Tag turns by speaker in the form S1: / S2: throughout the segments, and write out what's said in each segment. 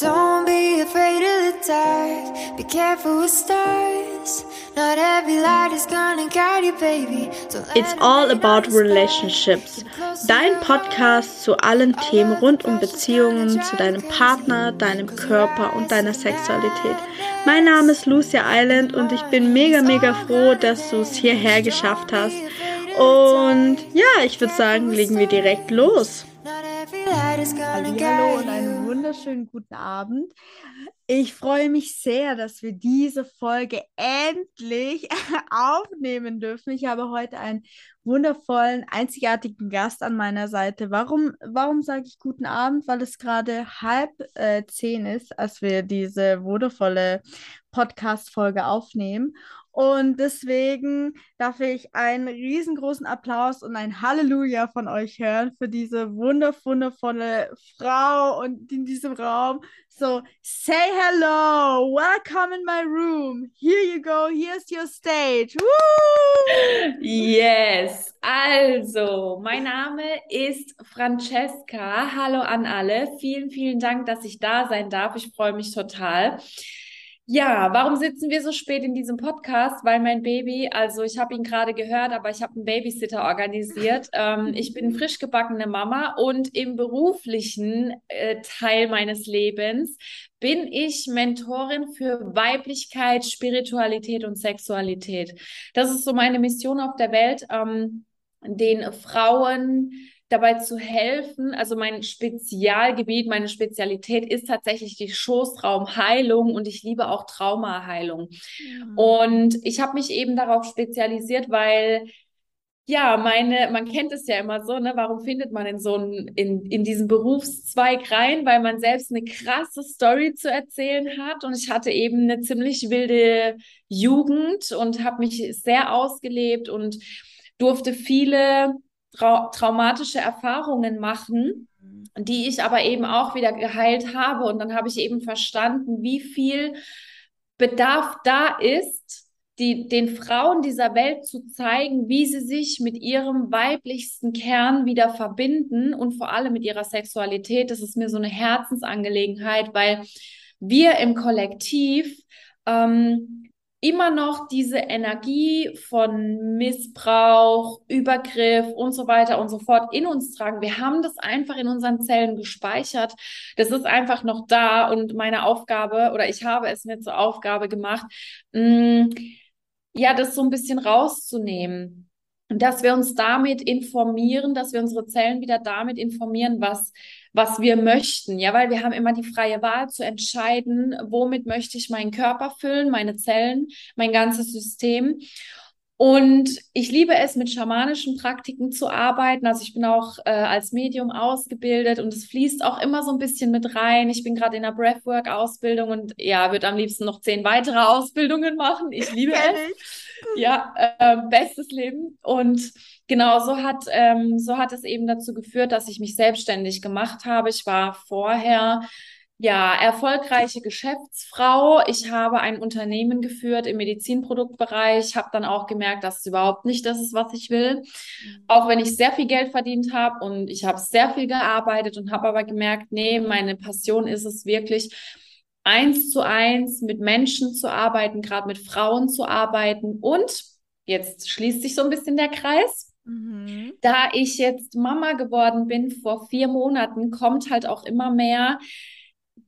S1: Don't be afraid of the dark. Be careful with stars. Not every light is gonna guide you, baby.
S2: It's all about relationships. Dein Podcast zu allen Themen rund um Beziehungen zu deinem Partner, deinem Körper und deiner Sexualität. Mein Name ist Lucia Island und ich bin mega, mega froh, dass du es hierher geschafft hast. Und ja, ich würde sagen, legen wir direkt los. Hallo und einen wunderschönen guten Abend. Ich freue mich sehr, dass wir diese Folge endlich aufnehmen dürfen. Ich habe heute einen wundervollen, einzigartigen Gast an meiner Seite. Warum, warum sage ich guten Abend? Weil es gerade halb äh, zehn ist, als wir diese wundervolle Podcast-Folge aufnehmen. Und deswegen darf ich einen riesengroßen Applaus und ein Halleluja von euch hören für diese wunderwundervolle Frau und in diesem Raum. So, say hello, welcome in my room. Here you go, here's your stage. Woo!
S3: Yes, also, mein Name ist Francesca. Hallo an alle. Vielen, vielen Dank, dass ich da sein darf. Ich freue mich total. Ja, warum sitzen wir so spät in diesem Podcast? Weil mein Baby, also ich habe ihn gerade gehört, aber ich habe einen Babysitter organisiert. Ähm, ich bin frisch gebackene Mama und im beruflichen äh, Teil meines Lebens bin ich Mentorin für Weiblichkeit, Spiritualität und Sexualität. Das ist so meine Mission auf der Welt, ähm, den Frauen dabei zu helfen. Also mein Spezialgebiet, meine Spezialität ist tatsächlich die Schoßraumheilung und ich liebe auch Traumaheilung. Mhm. Und ich habe mich eben darauf spezialisiert, weil ja, meine, man kennt es ja immer so, ne? Warum findet man in so einen, in, in diesen Berufszweig rein? Weil man selbst eine krasse Story zu erzählen hat. Und ich hatte eben eine ziemlich wilde Jugend und habe mich sehr ausgelebt und durfte viele trau traumatische Erfahrungen machen, die ich aber eben auch wieder geheilt habe. Und dann habe ich eben verstanden, wie viel Bedarf da ist, die, den Frauen dieser Welt zu zeigen, wie sie sich mit ihrem weiblichsten Kern wieder verbinden und vor allem mit ihrer Sexualität. Das ist mir so eine Herzensangelegenheit, weil wir im Kollektiv ähm, immer noch diese Energie von Missbrauch, Übergriff und so weiter und so fort in uns tragen. Wir haben das einfach in unseren Zellen gespeichert. Das ist einfach noch da und meine Aufgabe oder ich habe es mir zur Aufgabe gemacht, mh, mm, ja, das so ein bisschen rauszunehmen dass wir uns damit informieren, dass wir unsere Zellen wieder damit informieren, was, was wir möchten. Ja, weil wir haben immer die freie Wahl zu entscheiden, womit möchte ich meinen Körper füllen, meine Zellen, mein ganzes System. Und ich liebe es, mit schamanischen Praktiken zu arbeiten. Also ich bin auch äh, als Medium ausgebildet und es fließt auch immer so ein bisschen mit rein. Ich bin gerade in einer Breathwork-Ausbildung und ja, würde am liebsten noch zehn weitere Ausbildungen machen. Ich liebe es ja, äh, bestes Leben. Und genau so hat, ähm, so hat es eben dazu geführt, dass ich mich selbstständig gemacht habe. Ich war vorher ja, erfolgreiche Geschäftsfrau. Ich habe ein Unternehmen geführt im Medizinproduktbereich, habe dann auch gemerkt, dass es überhaupt nicht das ist, was ich will. Mhm. Auch wenn ich sehr viel Geld verdient habe und ich habe sehr viel gearbeitet und habe aber gemerkt, nee, meine Passion ist es wirklich, eins zu eins mit Menschen zu arbeiten, gerade mit Frauen zu arbeiten. Und jetzt schließt sich so ein bisschen der Kreis. Mhm. Da ich jetzt Mama geworden bin vor vier Monaten, kommt halt auch immer mehr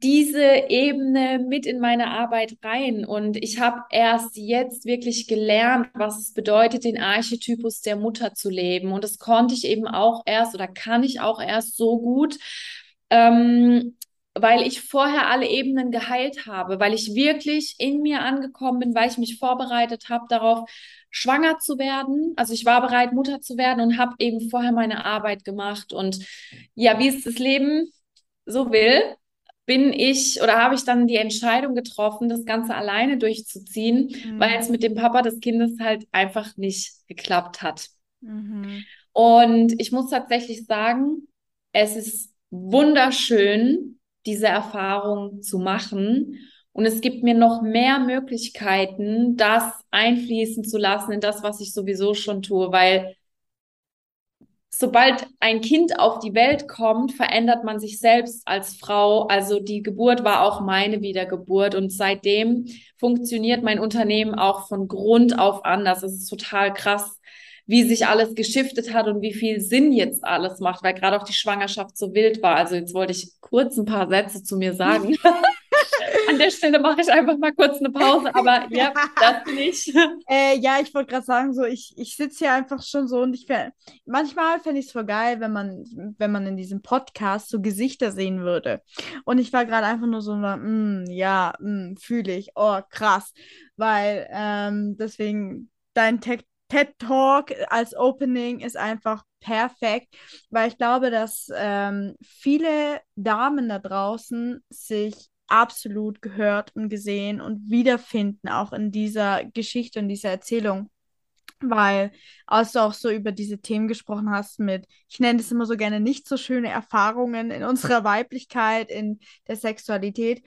S3: diese Ebene mit in meine Arbeit rein. Und ich habe erst jetzt wirklich gelernt, was es bedeutet, den Archetypus der Mutter zu leben. Und das konnte ich eben auch erst oder kann ich auch erst so gut, ähm, weil ich vorher alle Ebenen geheilt habe, weil ich wirklich in mir angekommen bin, weil ich mich vorbereitet habe darauf, schwanger zu werden. Also ich war bereit, Mutter zu werden und habe eben vorher meine Arbeit gemacht. Und ja, wie es das Leben so will, bin ich oder habe ich dann die Entscheidung getroffen, das Ganze alleine durchzuziehen, mhm. weil es mit dem Papa des Kindes halt einfach nicht geklappt hat. Mhm. Und ich muss tatsächlich sagen, es ist wunderschön, diese Erfahrung zu machen. Und es gibt mir noch mehr Möglichkeiten, das einfließen zu lassen in das, was ich sowieso schon tue, weil sobald ein Kind auf die Welt kommt, verändert man sich selbst als Frau. Also die Geburt war auch meine Wiedergeburt und seitdem funktioniert mein Unternehmen auch von Grund auf anders. Es ist total krass, wie sich alles geschiftet hat und wie viel Sinn jetzt alles macht, weil gerade auch die Schwangerschaft so wild war. Also jetzt wollte ich kurz ein paar Sätze zu mir sagen. An der Stelle mache ich einfach mal kurz eine Pause, aber ja, das nicht.
S2: Äh, ja, ich wollte gerade sagen, so ich, ich sitze hier einfach schon so und ich manchmal fände ich es voll geil, wenn man, wenn man in diesem Podcast so Gesichter sehen würde. Und ich war gerade einfach nur so, mm, ja, mm, fühle ich, oh krass, weil ähm, deswegen dein Tech TED Talk als Opening ist einfach perfekt, weil ich glaube, dass ähm, viele Damen da draußen sich absolut gehört und gesehen und wiederfinden, auch in dieser Geschichte und dieser Erzählung. Weil, als du auch so über diese Themen gesprochen hast, mit, ich nenne es immer so gerne, nicht so schöne Erfahrungen in unserer Weiblichkeit, in der Sexualität,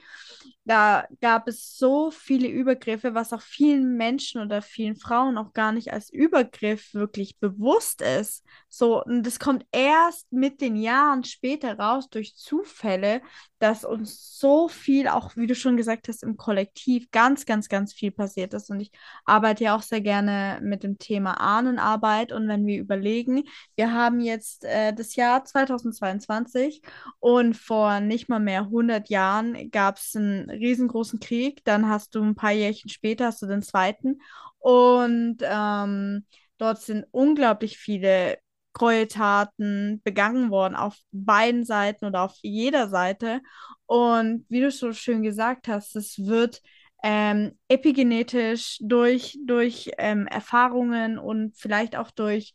S2: da gab es so viele Übergriffe, was auch vielen Menschen oder vielen Frauen auch gar nicht als Übergriff wirklich bewusst ist. So, und das kommt erst mit den Jahren später raus durch Zufälle, dass uns so viel, auch wie du schon gesagt hast, im Kollektiv ganz, ganz, ganz viel passiert ist. Und ich arbeite ja auch sehr gerne mit dem Thema Ahnenarbeit. Und wenn wir überlegen, wir haben jetzt äh, das Jahr 2022 und vor nicht mal mehr 100 Jahren gab es einen riesengroßen Krieg. Dann hast du ein paar Jährchen später, hast du den zweiten. Und ähm, dort sind unglaublich viele Gräueltaten begangen worden auf beiden Seiten oder auf jeder Seite. Und wie du so schön gesagt hast, es wird ähm, epigenetisch durch, durch ähm, Erfahrungen und vielleicht auch durch,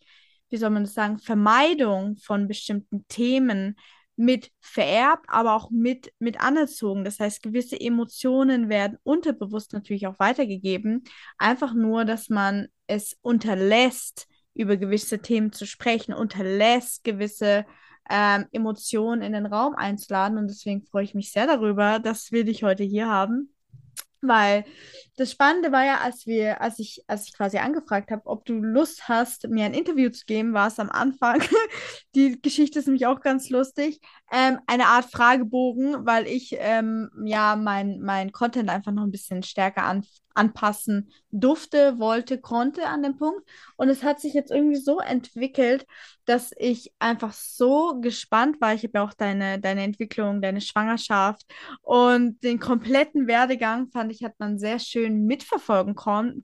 S2: wie soll man das sagen, Vermeidung von bestimmten Themen mit vererbt, aber auch mit, mit anerzogen. Das heißt, gewisse Emotionen werden unterbewusst natürlich auch weitergegeben. Einfach nur, dass man es unterlässt, über gewisse Themen zu sprechen, unterlässt, gewisse ähm, Emotionen in den Raum einzuladen. Und deswegen freue ich mich sehr darüber, dass wir dich heute hier haben. Weil das Spannende war ja, als wir, als ich, als ich quasi angefragt habe, ob du Lust hast, mir ein Interview zu geben, war es am Anfang. Die Geschichte ist nämlich auch ganz lustig. Ähm, eine Art Fragebogen, weil ich ähm, ja mein, mein Content einfach noch ein bisschen stärker an, anpassen durfte, wollte, konnte an dem Punkt. Und es hat sich jetzt irgendwie so entwickelt, dass ich einfach so gespannt war. Ich habe ja auch deine, deine Entwicklung, deine Schwangerschaft und den kompletten Werdegang, fand ich, hat man sehr schön mitverfolgen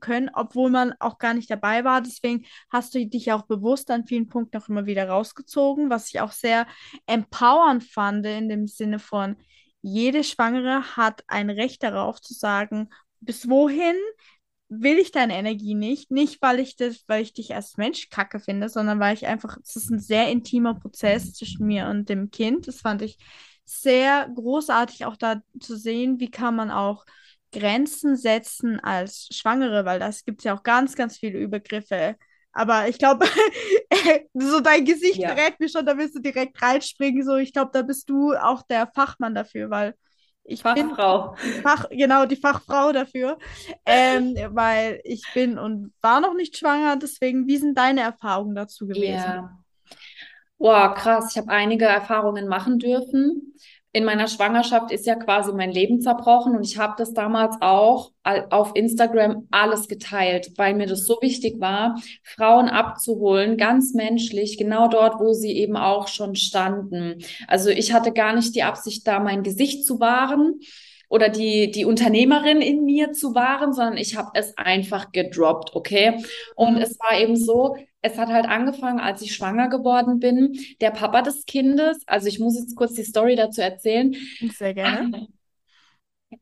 S2: können, obwohl man auch gar nicht dabei war. Deswegen hast du dich auch bewusst an vielen Punkten auch immer wieder rausgezogen, was ich auch sehr empowernd fand in dem Sinne von, jede Schwangere hat ein Recht darauf zu sagen, bis wohin will ich deine Energie nicht. Nicht, weil ich das, weil ich dich als Mensch kacke finde, sondern weil ich einfach, es ist ein sehr intimer Prozess zwischen mir und dem Kind. Das fand ich sehr großartig, auch da zu sehen, wie kann man auch Grenzen setzen als Schwangere, weil das gibt ja auch ganz, ganz viele Übergriffe. Aber ich glaube, so dein Gesicht ja. verrät mir schon, da willst du direkt reinspringen. So, ich glaube, da bist du auch der Fachmann dafür, weil ich
S3: Fachfrau.
S2: bin Fach, genau die Fachfrau dafür, ähm, weil ich bin und war noch nicht schwanger. Deswegen, wie sind deine Erfahrungen dazu gewesen?
S3: Ja. Wow, krass. Ich habe einige Erfahrungen machen dürfen in meiner Schwangerschaft ist ja quasi mein Leben zerbrochen und ich habe das damals auch auf Instagram alles geteilt, weil mir das so wichtig war, Frauen abzuholen, ganz menschlich, genau dort, wo sie eben auch schon standen. Also ich hatte gar nicht die Absicht, da mein Gesicht zu wahren oder die, die Unternehmerin in mir zu wahren, sondern ich habe es einfach gedroppt, okay? Und mhm. es war eben so, es hat halt angefangen, als ich schwanger geworden bin. Der Papa des Kindes, also ich muss jetzt kurz die Story dazu erzählen.
S2: Sehr gerne.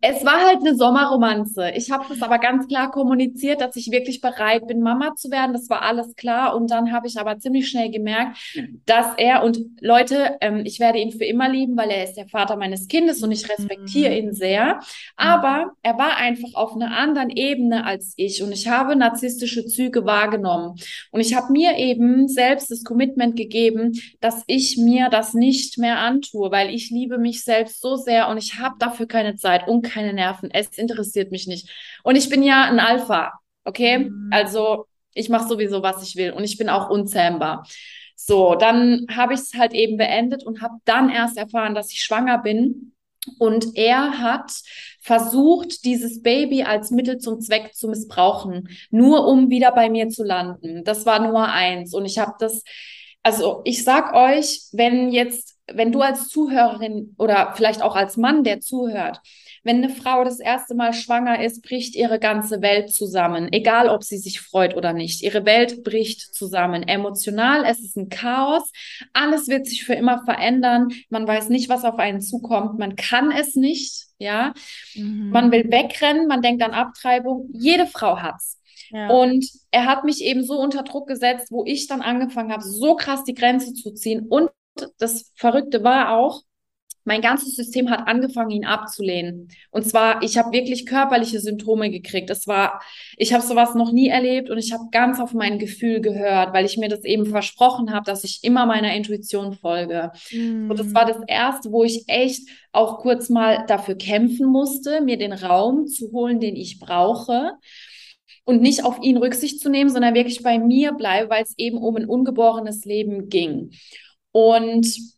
S3: Es war halt eine Sommerromanze. Ich habe das aber ganz klar kommuniziert, dass ich wirklich bereit bin, Mama zu werden. Das war alles klar. Und dann habe ich aber ziemlich schnell gemerkt, dass er und Leute, ähm, ich werde ihn für immer lieben, weil er ist der Vater meines Kindes und ich respektiere ihn sehr. Aber er war einfach auf einer anderen Ebene als ich und ich habe narzisstische Züge wahrgenommen. Und ich habe mir eben selbst das Commitment gegeben, dass ich mir das nicht mehr antue, weil ich liebe mich selbst so sehr und ich habe dafür keine Zeit. Und keine Nerven. Es interessiert mich nicht. Und ich bin ja ein Alpha, okay? Mhm. Also ich mache sowieso, was ich will und ich bin auch unzähmbar. So, dann habe ich es halt eben beendet und habe dann erst erfahren, dass ich schwanger bin. Und er hat versucht, dieses Baby als Mittel zum Zweck zu missbrauchen, nur um wieder bei mir zu landen. Das war Nummer eins. Und ich habe das, also ich sag euch, wenn jetzt, wenn du als Zuhörerin oder vielleicht auch als Mann, der zuhört, wenn eine Frau das erste Mal schwanger ist, bricht ihre ganze Welt zusammen, egal ob sie sich freut oder nicht. Ihre Welt bricht zusammen. Emotional, es ist ein Chaos. Alles wird sich für immer verändern. Man weiß nicht, was auf einen zukommt. Man kann es nicht. Ja, mhm. man will wegrennen. Man denkt an Abtreibung. Jede Frau hat's. Ja. Und er hat mich eben so unter Druck gesetzt, wo ich dann angefangen habe, so krass die Grenze zu ziehen. Und das Verrückte war auch, mein ganzes System hat angefangen, ihn abzulehnen. Und zwar, ich habe wirklich körperliche Symptome gekriegt. Es war, ich habe sowas noch nie erlebt und ich habe ganz auf mein Gefühl gehört, weil ich mir das eben versprochen habe, dass ich immer meiner Intuition folge. Mm. Und das war das erste, wo ich echt auch kurz mal dafür kämpfen musste, mir den Raum zu holen, den ich brauche und nicht auf ihn Rücksicht zu nehmen, sondern wirklich bei mir bleibe, weil es eben um ein ungeborenes Leben ging. Und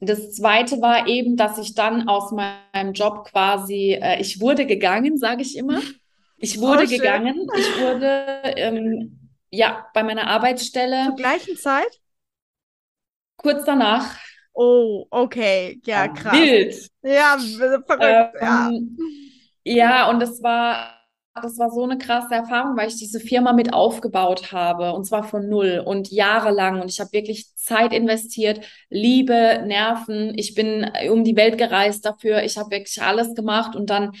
S3: das zweite war eben, dass ich dann aus meinem Job quasi, äh, ich wurde gegangen, sage ich immer. Ich wurde oh, gegangen. Ich wurde ähm, ja bei meiner Arbeitsstelle.
S2: Zur gleichen Zeit?
S3: Kurz danach.
S2: Oh, okay. Ja, krass.
S3: Wild.
S2: Ja, verrückt. Ähm,
S3: ja. ja, und es war das war so eine krasse Erfahrung, weil ich diese Firma mit aufgebaut habe und zwar von null und jahrelang. Und ich habe wirklich Zeit investiert, Liebe, Nerven. Ich bin um die Welt gereist dafür. Ich habe wirklich alles gemacht und dann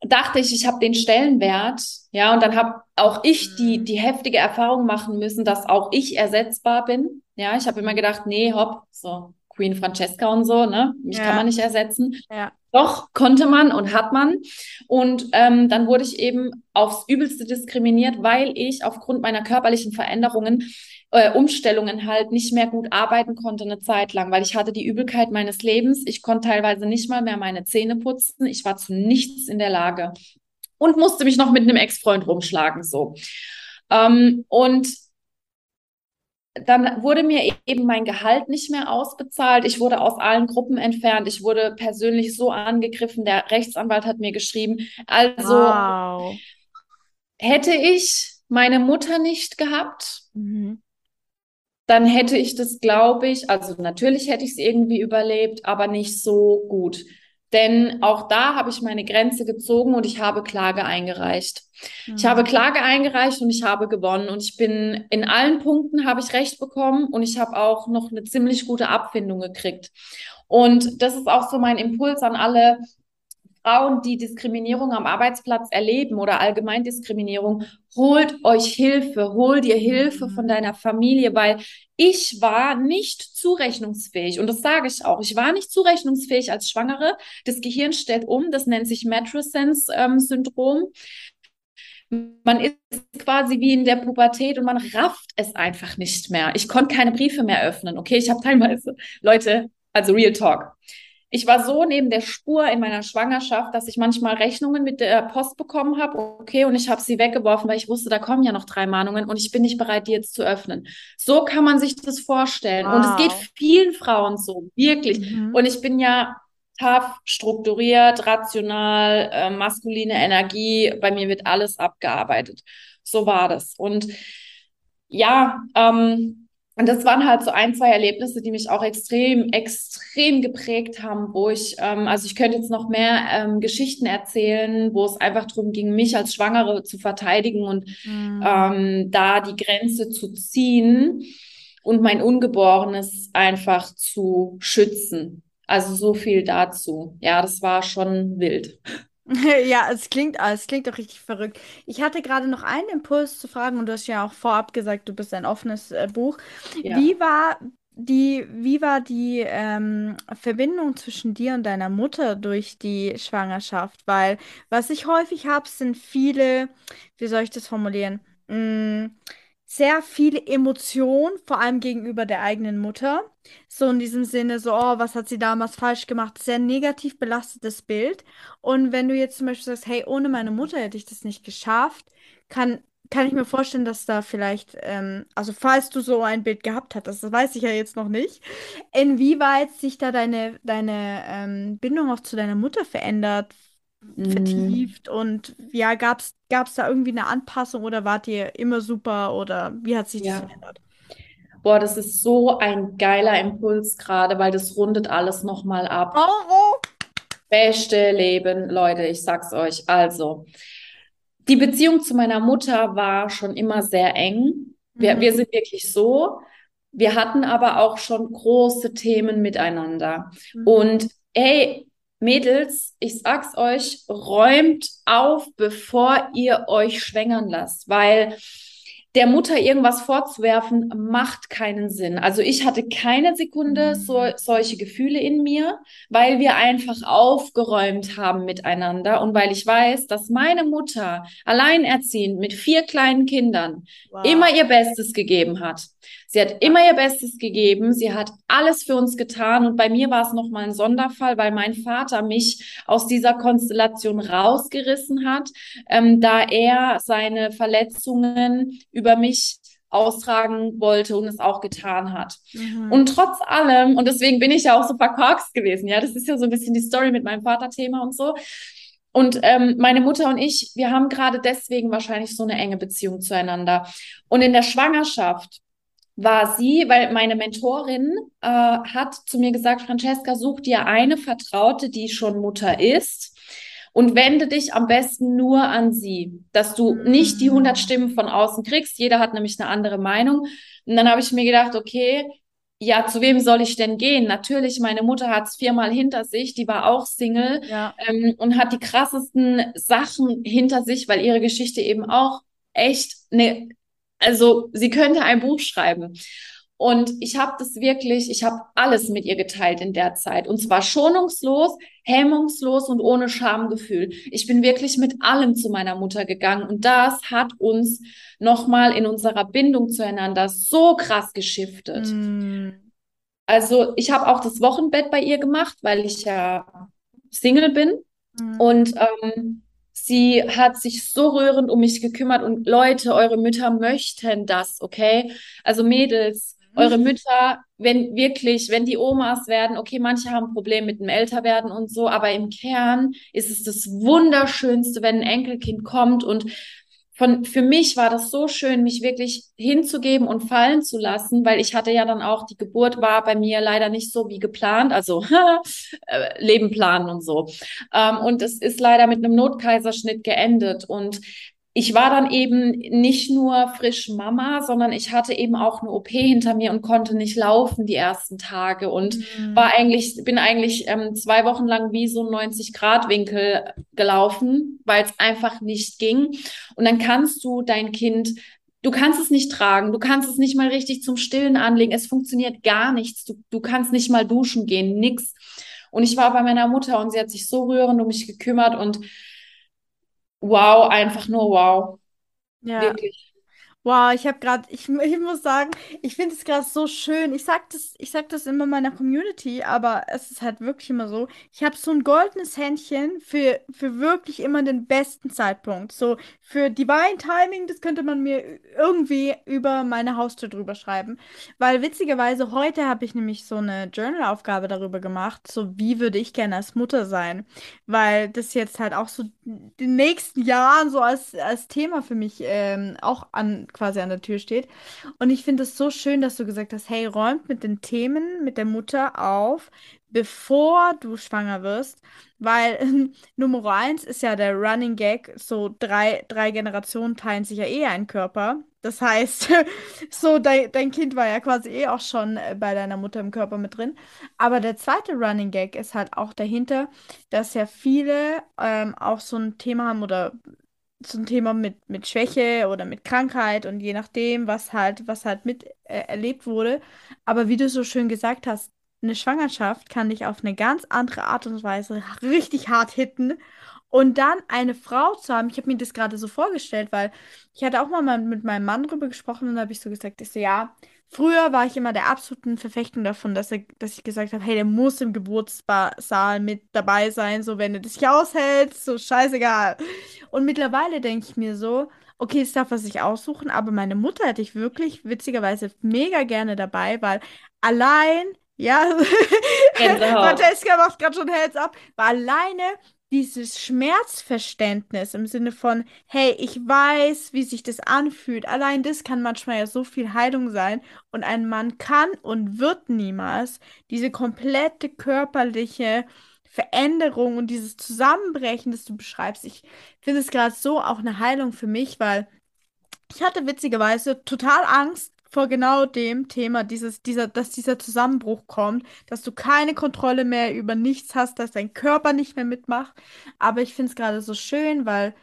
S3: dachte ich, ich habe den Stellenwert, ja, und dann habe auch ich die, mhm. die heftige Erfahrung machen müssen, dass auch ich ersetzbar bin. Ja, ich habe immer gedacht, nee, hopp, so Queen Francesca und so, ne? Mich ja. kann man nicht ersetzen.
S2: Ja.
S3: Doch, konnte man und hat man. Und ähm, dann wurde ich eben aufs Übelste diskriminiert, weil ich aufgrund meiner körperlichen Veränderungen, äh, Umstellungen halt nicht mehr gut arbeiten konnte eine Zeit lang, weil ich hatte die Übelkeit meines Lebens. Ich konnte teilweise nicht mal mehr meine Zähne putzen. Ich war zu nichts in der Lage und musste mich noch mit einem Ex-Freund rumschlagen, so. Ähm, und dann wurde mir eben mein Gehalt nicht mehr ausbezahlt. Ich wurde aus allen Gruppen entfernt. Ich wurde persönlich so angegriffen. Der Rechtsanwalt hat mir geschrieben. Also wow. hätte ich meine Mutter nicht gehabt, mhm. dann hätte ich das, glaube ich, also natürlich hätte ich es irgendwie überlebt, aber nicht so gut. Denn auch da habe ich meine Grenze gezogen und ich habe Klage eingereicht. Mhm. Ich habe mhm. Klage eingereicht und ich habe gewonnen. Und ich bin in allen Punkten habe ich Recht bekommen und ich habe auch noch eine ziemlich gute Abfindung gekriegt. Und das ist auch so mein Impuls an alle Frauen, die Diskriminierung am Arbeitsplatz erleben oder allgemein Diskriminierung, holt euch Hilfe, hol dir Hilfe von mhm. deiner Familie, weil ich war nicht zurechnungsfähig und das sage ich auch. Ich war nicht zurechnungsfähig als Schwangere. Das Gehirn stellt um, das nennt sich Matrescence-Syndrom. Ähm, man ist quasi wie in der Pubertät und man rafft es einfach nicht mehr. Ich konnte keine Briefe mehr öffnen. Okay, ich habe teilweise Leute, also Real Talk. Ich war so neben der Spur in meiner Schwangerschaft, dass ich manchmal Rechnungen mit der Post bekommen habe, okay, und ich habe sie weggeworfen, weil ich wusste, da kommen ja noch drei Mahnungen und ich bin nicht bereit, die jetzt zu öffnen. So kann man sich das vorstellen. Wow. Und es geht vielen Frauen so, wirklich. Mhm. Und ich bin ja tough, strukturiert, rational, äh, maskuline Energie. Bei mir wird alles abgearbeitet. So war das. Und ja, ähm, und das waren halt so ein, zwei Erlebnisse, die mich auch extrem, extrem geprägt haben, wo ich, ähm, also ich könnte jetzt noch mehr ähm, Geschichten erzählen, wo es einfach darum ging, mich als Schwangere zu verteidigen und mhm. ähm, da die Grenze zu ziehen und mein Ungeborenes einfach zu schützen. Also so viel dazu. Ja, das war schon wild.
S2: Ja, es klingt, es klingt auch richtig verrückt. Ich hatte gerade noch einen Impuls zu fragen und du hast ja auch vorab gesagt, du bist ein offenes äh, Buch. Ja. Wie war die, wie war die ähm, Verbindung zwischen dir und deiner Mutter durch die Schwangerschaft? Weil was ich häufig habe, sind viele, wie soll ich das formulieren? Mm, sehr viele Emotionen, vor allem gegenüber der eigenen Mutter. So in diesem Sinne, so, oh, was hat sie damals falsch gemacht? Sehr negativ belastetes Bild. Und wenn du jetzt zum Beispiel sagst, hey, ohne meine Mutter hätte ich das nicht geschafft, kann kann ich mir vorstellen, dass da vielleicht, ähm, also falls du so ein Bild gehabt hattest, das weiß ich ja jetzt noch nicht, inwieweit sich da deine, deine ähm, Bindung auch zu deiner Mutter verändert, vertieft und ja, gab es da irgendwie eine Anpassung oder wart ihr immer super oder wie hat sich das
S3: ja.
S2: verändert?
S3: Boah, das ist so ein geiler Impuls gerade, weil das rundet alles nochmal ab.
S2: Oh, oh.
S3: Beste Leben, Leute, ich sag's euch. Also, die Beziehung zu meiner Mutter war schon immer sehr eng. Wir, wir
S2: Mhm.
S3: sind wirklich so. Wir hatten aber auch schon große Themen miteinander.
S2: Mhm.
S3: Und hey, Mädels, ich sag's euch, räumt auf, bevor ihr euch schwängern lasst, weil der Mutter irgendwas vorzuwerfen, macht keinen Sinn. Also ich hatte keine Sekunde so,
S2: Mhm.
S3: solche Gefühle in mir, weil wir einfach aufgeräumt haben miteinander und weil ich weiß, dass meine Mutter alleinerziehend mit vier kleinen Kindern immer
S2: Wow.
S3: ihr Bestes gegeben hat. Sie hat immer ihr Bestes gegeben, sie hat alles für uns getan und bei mir war es nochmal ein Sonderfall, weil mein Vater mich aus dieser Konstellation rausgerissen hat, ähm, da er seine Verletzungen über mich austragen wollte und es auch getan hat.
S2: Mhm.
S3: Und trotz allem, und deswegen bin ich ja auch so verkorkst gewesen, ja, das ist ja so ein bisschen die Story mit meinem Vater-Thema und so. Und ähm, meine Mutter und ich, wir haben gerade deswegen wahrscheinlich so eine enge Beziehung zueinander. Und in der Schwangerschaft war sie, weil meine Mentorin äh, hat zu mir gesagt, Francesca, such dir eine Vertraute, die schon Mutter ist und wende dich am besten nur an sie, dass du nicht die 100 Stimmen von außen kriegst. Jeder hat nämlich eine andere Meinung. Und dann habe ich mir gedacht, okay, ja, zu wem soll ich denn gehen? Natürlich, meine Mutter hat es viermal hinter sich, die war auch Single
S2: Ja.
S3: ähm, und hat die krassesten Sachen hinter sich, weil ihre Geschichte eben auch echt eine, also sie könnte ein Buch schreiben. Und ich habe das wirklich, ich habe alles mit ihr geteilt in der Zeit. Und zwar schonungslos, hemmungslos und ohne Schamgefühl. Ich bin wirklich mit allem zu meiner Mutter gegangen. Und das hat uns nochmal in unserer Bindung zueinander so krass geschiftet.
S2: Mhm.
S3: Also ich habe auch das Wochenbett bei ihr gemacht, weil ich ja Single bin.
S2: Mhm.
S3: Und ähm, sie hat sich so rührend um mich gekümmert. Und Leute, eure Mütter möchten das, okay? Also Mädels, eure Mütter, wenn wirklich, wenn die Omas werden, okay, manche haben ein Problem mit dem Älterwerden und so, aber im Kern ist es das Wunderschönste, wenn ein Enkelkind kommt und von, für mich war das so schön, mich wirklich hinzugeben und fallen zu lassen, weil ich hatte ja dann auch, die Geburt war bei mir leider nicht so wie geplant, also äh, Leben planen und so. Ähm, und es ist leider mit einem Notkaiserschnitt geendet. Und ich war dann eben nicht nur frisch Mama, sondern ich hatte eben auch eine OP hinter mir und konnte nicht laufen die ersten Tage und
S2: Mhm.
S3: war eigentlich, bin eigentlich ähm, zwei Wochen lang wie so ein 90-Grad-Winkel gelaufen, weil es einfach nicht ging. Und dann kannst du dein Kind, du kannst es nicht tragen, du kannst es nicht mal richtig zum Stillen anlegen, es funktioniert gar nichts, du, du kannst nicht mal duschen gehen, nix. Und ich war bei meiner Mutter und sie hat sich so rührend um mich gekümmert und wow, einfach nur wow,
S2: Ja.
S3: wirklich.
S2: Wow, ich habe gerade, ich, ich muss sagen, ich finde es gerade so schön. Ich sag das, sag das immer meiner Community, aber es ist halt wirklich immer so. Ich habe so ein goldenes Händchen für, für wirklich immer den besten Zeitpunkt. So für Divine Timing, das könnte man mir irgendwie über meine Haustür drüber schreiben. Weil witzigerweise heute habe ich nämlich so eine Journal-Aufgabe darüber gemacht, so wie würde ich gerne als Mutter sein. Weil das jetzt halt auch so den nächsten Jahren so als, als Thema für mich ähm, auch an, quasi an der Tür steht. Und ich finde es so schön, dass du gesagt hast, hey, räumt mit den Themen mit der Mutter auf, bevor du schwanger wirst. Weil Nummer eins ist ja der Running Gag, so drei, drei Generationen teilen sich ja eh einen Körper. Das heißt, so dein, dein Kind war ja quasi eh auch schon äh, bei deiner Mutter im Körper mit drin. Aber der zweite Running Gag ist halt auch dahinter, dass ja viele ähm, auch so ein Thema haben oder ein Thema mit, mit Schwäche oder mit Krankheit und je nachdem, was halt, was halt mit äh, erlebt wurde. Aber wie du so schön gesagt hast, eine Schwangerschaft kann dich auf eine ganz andere Art und Weise richtig hart hitten. Und dann eine Frau zu haben, ich habe mir das gerade so vorgestellt, weil ich hatte auch mal mit meinem Mann drüber gesprochen und da habe ich so gesagt, ich so, ja, früher war ich immer der absoluten Verfechtung davon, dass, er, dass ich gesagt habe, hey, der muss im Geburtssaal mit dabei sein, so wenn du dich aushält, so scheißegal. Und mittlerweile denke ich mir so, okay, es darf er sich aussuchen, aber meine Mutter hätte ich wirklich witzigerweise mega gerne dabei, weil allein, ja, Francesca macht gerade schon Heads up, weil alleine dieses Schmerzverständnis im Sinne von, hey, ich weiß, wie sich das anfühlt. Allein das kann manchmal ja so viel Heilung sein. Und ein Mann kann und wird niemals diese komplette körperliche Veränderung und dieses Zusammenbrechen, das du beschreibst. Ich finde es gerade so auch eine Heilung für mich, weil ich hatte witzigerweise total Angst, vor genau dem Thema, dieses, dieser, dass dieser Zusammenbruch kommt, dass du keine Kontrolle mehr über nichts hast, dass dein Körper nicht mehr mitmacht. Aber ich finde es gerade so schön, weil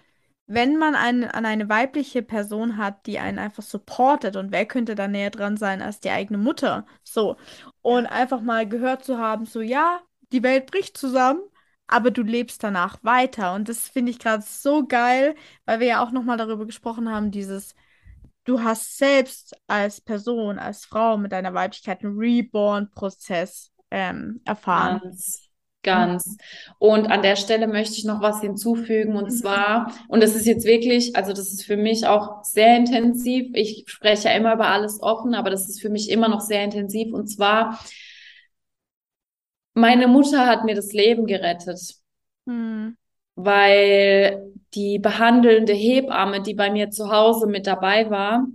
S2: wenn man einen, an eine weibliche Person hat, die einen einfach supportet und wer könnte da näher dran sein als die eigene Mutter? So. Und einfach mal gehört zu haben, so ja, die Welt bricht zusammen, aber du lebst danach weiter. Und das finde ich gerade so geil, weil wir ja auch nochmal darüber gesprochen haben, dieses du hast selbst als Person, als Frau mit deiner Weiblichkeit einen Reborn-Prozess ähm, erfahren.
S3: Ganz, ganz. Und an der Stelle möchte ich noch was hinzufügen und mhm. zwar, und das ist jetzt wirklich, also das ist für mich auch sehr intensiv. Ich spreche ja immer über alles offen, aber das ist für mich immer noch sehr intensiv und zwar, meine Mutter hat mir das Leben gerettet. Mhm weil die behandelnde Hebamme, die bei mir zu Hause mit dabei war,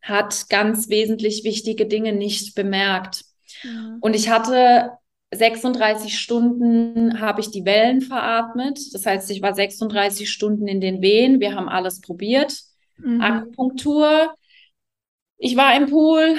S3: hat ganz wesentlich wichtige Dinge nicht bemerkt. Mhm. Und ich hatte 36 Stunden habe ich die Wellen veratmet. Das heißt, ich war 36 Stunden in den Wehen. Wir haben alles probiert. Mhm. Akupunktur. Ich war im Pool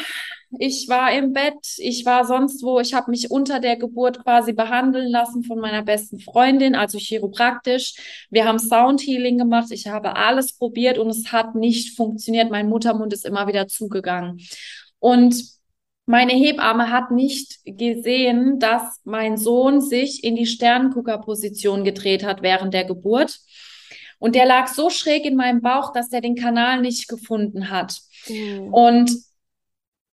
S3: ich war im Bett, ich war sonst wo, ich habe mich unter der Geburt quasi behandeln lassen von meiner besten Freundin, also chiropraktisch. Wir haben Soundhealing gemacht, ich habe alles probiert und es hat nicht funktioniert. Mein Muttermund ist immer wieder zugegangen. Und meine Hebamme hat nicht gesehen, dass mein Sohn sich in die Sternguckerposition gedreht hat während der Geburt. Und der lag so schräg in meinem Bauch, dass er den Kanal nicht gefunden hat. Mhm. Und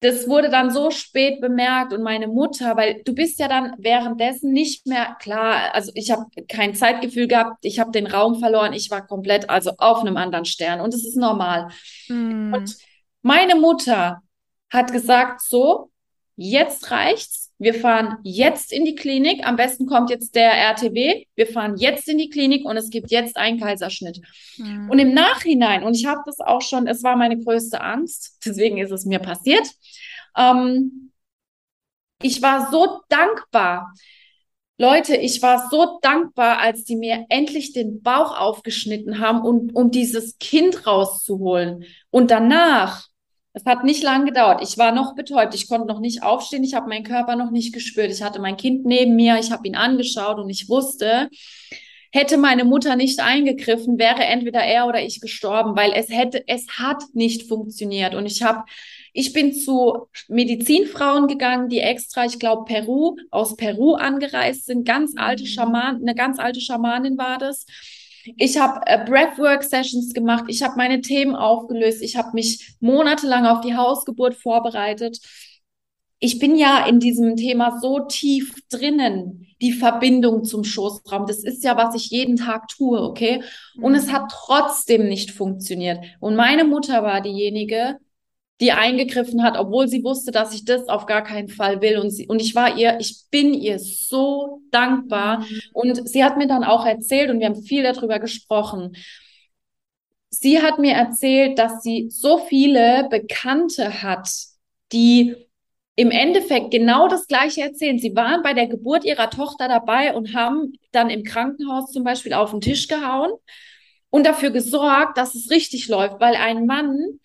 S3: das wurde dann so spät bemerkt und meine Mutter, weil du bist ja dann währenddessen nicht mehr klar, also ich habe kein Zeitgefühl gehabt, ich habe den Raum verloren, ich war komplett also auf einem anderen Stern und es ist normal. Mm. Und meine Mutter hat gesagt so, jetzt reicht's, wir fahren jetzt in die Klinik, am besten kommt jetzt der RTW, wir fahren jetzt in die Klinik und es gibt jetzt einen Kaiserschnitt. Mhm. Und im Nachhinein, und ich habe das auch schon, es war meine größte Angst, deswegen ist es mir passiert, ähm, ich war so dankbar. Leute, ich war so dankbar, als die mir endlich den Bauch aufgeschnitten haben, um, um dieses Kind rauszuholen. Und danach es hat nicht lange gedauert. Ich war noch betäubt. Ich konnte noch nicht aufstehen. Ich habe meinen Körper noch nicht gespürt. Ich hatte mein Kind neben mir. Ich habe ihn angeschaut und ich wusste, hätte meine Mutter nicht eingegriffen, wäre entweder er oder ich gestorben, weil es hätte, es hat nicht funktioniert. Und ich habe, ich bin zu Medizinfrauen gegangen, die extra, ich glaube, Peru, aus Peru angereist sind. Ganz alte mhm. Schaman, eine ganz alte Schamanin war das ich habe äh, Breathwork-Sessions gemacht. Ich habe meine Themen aufgelöst. Ich habe mich monatelang auf die Hausgeburt vorbereitet. Ich bin ja in diesem Thema so tief drinnen, die Verbindung zum Schoßraum. Das ist ja, was ich jeden Tag tue, okay? Und es mhm. hat trotzdem nicht funktioniert. Und meine Mutter war diejenige, die eingegriffen hat, obwohl sie wusste, dass ich das auf gar keinen Fall will. Und, sie, und ich war ihr, ich bin ihr so dankbar. Mhm. Und sie hat mir dann auch erzählt, und wir haben viel darüber gesprochen, sie hat mir erzählt, dass sie so viele Bekannte hat, die im Endeffekt genau das Gleiche erzählen. Sie waren bei der Geburt ihrer Tochter dabei und haben dann im Krankenhaus zum Beispiel auf den Tisch gehauen und dafür gesorgt, dass es richtig läuft, weil ein Mann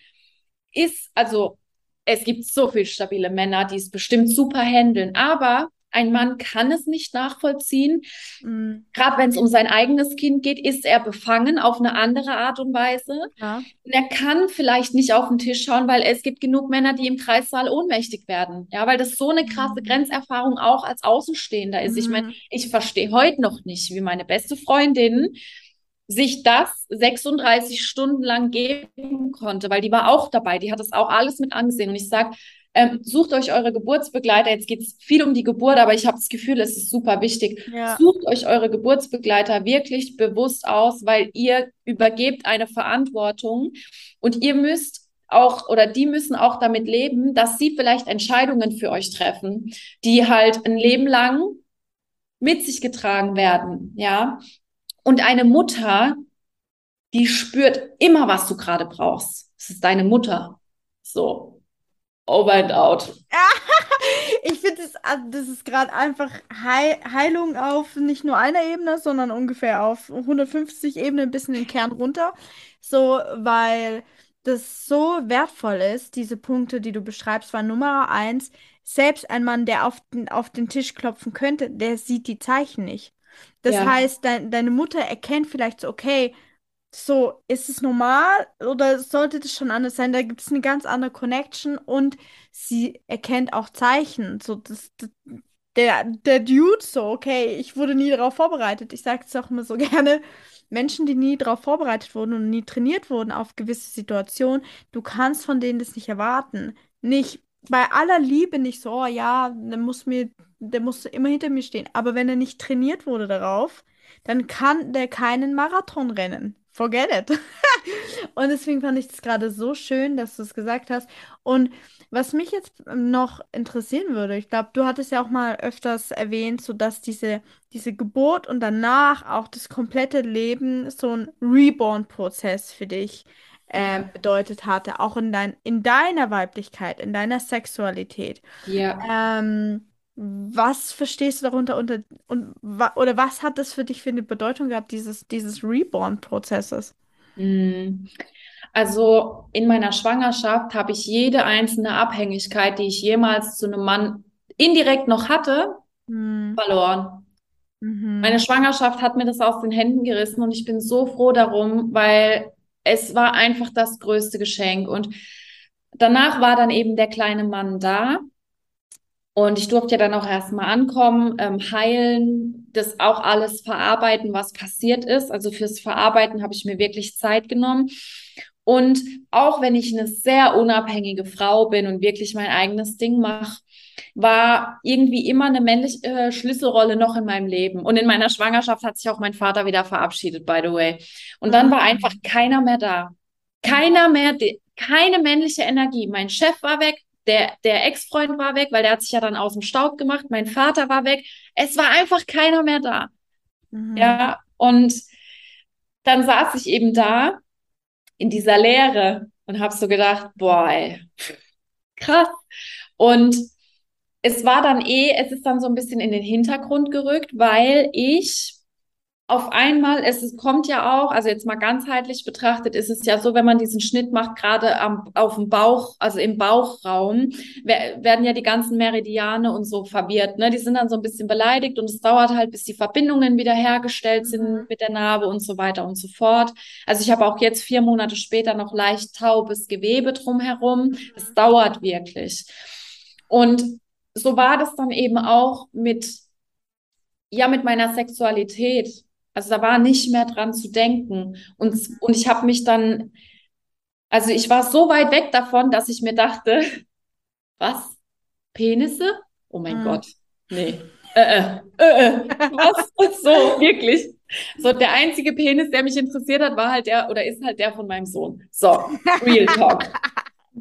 S3: ist, also es gibt so viele stabile Männer, die es bestimmt super handeln, aber ein Mann kann es nicht nachvollziehen. Mhm. Gerade wenn es um sein eigenes Kind geht, ist er befangen auf eine andere Art und Weise. Ja. Und er kann vielleicht nicht auf den Tisch schauen, weil es gibt genug Männer, die im Kreissaal ohnmächtig werden. Ja, weil das so eine krasse mhm. Grenzerfahrung auch als Außenstehender ist. Mhm. Ich meine, ich verstehe heute noch nicht, wie meine beste Freundin sich das 36 Stunden lang geben konnte, weil die war auch dabei, die hat das auch alles mit angesehen. Und ich sage, ähm, sucht euch eure Geburtsbegleiter. Jetzt geht es viel um die Geburt, aber ich habe das Gefühl, es ist super wichtig. Ja. Sucht euch eure Geburtsbegleiter wirklich bewusst aus, weil ihr übergebt eine Verantwortung und ihr müsst auch oder die müssen auch damit leben, dass sie vielleicht Entscheidungen für euch treffen, die halt ein Leben lang mit sich getragen werden, ja. Und eine Mutter, die spürt immer, was du gerade brauchst. Es ist deine Mutter. So. Over and out.
S2: ich finde, das, ah, das ist gerade einfach Heil Heilung auf nicht nur einer Ebene, sondern ungefähr auf 150 Ebenen bis in den Kern runter. So, weil das so wertvoll ist, diese Punkte, die du beschreibst, war Nummer eins, selbst ein Mann, der auf den, auf den Tisch klopfen könnte, der sieht die Zeichen nicht. Das ja. heißt, de deine Mutter erkennt vielleicht so, okay, so, ist es normal oder sollte das schon anders sein? Da gibt es eine ganz andere Connection und sie erkennt auch Zeichen. So, das, das, der, der Dude, so, okay, ich wurde nie darauf vorbereitet. Ich sage es auch immer so gerne. Menschen, die nie darauf vorbereitet wurden und nie trainiert wurden auf gewisse Situationen, du kannst von denen das nicht erwarten. Nicht bei aller Liebe nicht so, oh ja, der muss mir, der muss immer hinter mir stehen. Aber wenn er nicht trainiert wurde darauf, dann kann der keinen Marathon rennen forget it. und deswegen fand ich es gerade so schön, dass du es gesagt hast. Und was mich jetzt noch interessieren würde, ich glaube, du hattest ja auch mal öfters erwähnt, so dass diese, diese Geburt und danach auch das komplette Leben so ein Reborn-Prozess für dich äh, bedeutet hatte, auch in, dein, in deiner Weiblichkeit, in deiner Sexualität. Ja. Ähm, was verstehst du darunter unter, und, oder was hat das für dich für eine Bedeutung gehabt, dieses, dieses Reborn-Prozesses?
S3: Hm. Also in meiner Schwangerschaft habe ich jede einzelne Abhängigkeit, die ich jemals zu einem Mann indirekt noch hatte, hm. verloren. Mhm. Meine Schwangerschaft hat mir das aus den Händen gerissen und ich bin so froh darum, weil es war einfach das größte Geschenk. Und danach war dann eben der kleine Mann da. Und ich durfte ja dann auch erstmal ankommen, ähm, heilen, das auch alles verarbeiten, was passiert ist. Also fürs Verarbeiten habe ich mir wirklich Zeit genommen. Und auch wenn ich eine sehr unabhängige Frau bin und wirklich mein eigenes Ding mache, war irgendwie immer eine männliche äh, Schlüsselrolle noch in meinem Leben. Und in meiner Schwangerschaft hat sich auch mein Vater wieder verabschiedet, by the way. Und dann war einfach keiner mehr da. Keiner mehr, keine männliche Energie. Mein Chef war weg, der, der Ex-Freund war weg, weil der hat sich ja dann aus dem Staub gemacht. Mein Vater war weg. Es war einfach keiner mehr da. Mhm. Ja, und dann saß ich eben da in dieser Leere und habe so gedacht, boah, ey, krass. Und es war dann eh, es ist dann so ein bisschen in den Hintergrund gerückt, weil ich auf einmal, es kommt ja auch, also jetzt mal ganzheitlich betrachtet, ist es ja so, wenn man diesen Schnitt macht, gerade am, auf dem Bauch, also im Bauchraum, werden ja die ganzen Meridiane und so verwirrt. Ne? Die sind dann so ein bisschen beleidigt und es dauert halt, bis die Verbindungen wieder hergestellt sind mhm. mit der Narbe und so weiter und so fort. Also ich habe auch jetzt vier Monate später noch leicht taubes Gewebe drumherum. Es dauert wirklich. Und so war das dann eben auch mit ja, mit meiner Sexualität. Also da war nicht mehr dran zu denken. Und, und ich habe mich dann, also ich war so weit weg davon, dass ich mir dachte, was? Penisse? Oh mein mhm. Gott. Nee. Äh, äh, äh, äh. was? So, wirklich. So, der einzige Penis, der mich interessiert hat, war halt der, oder ist halt der von meinem Sohn. So, Real Talk.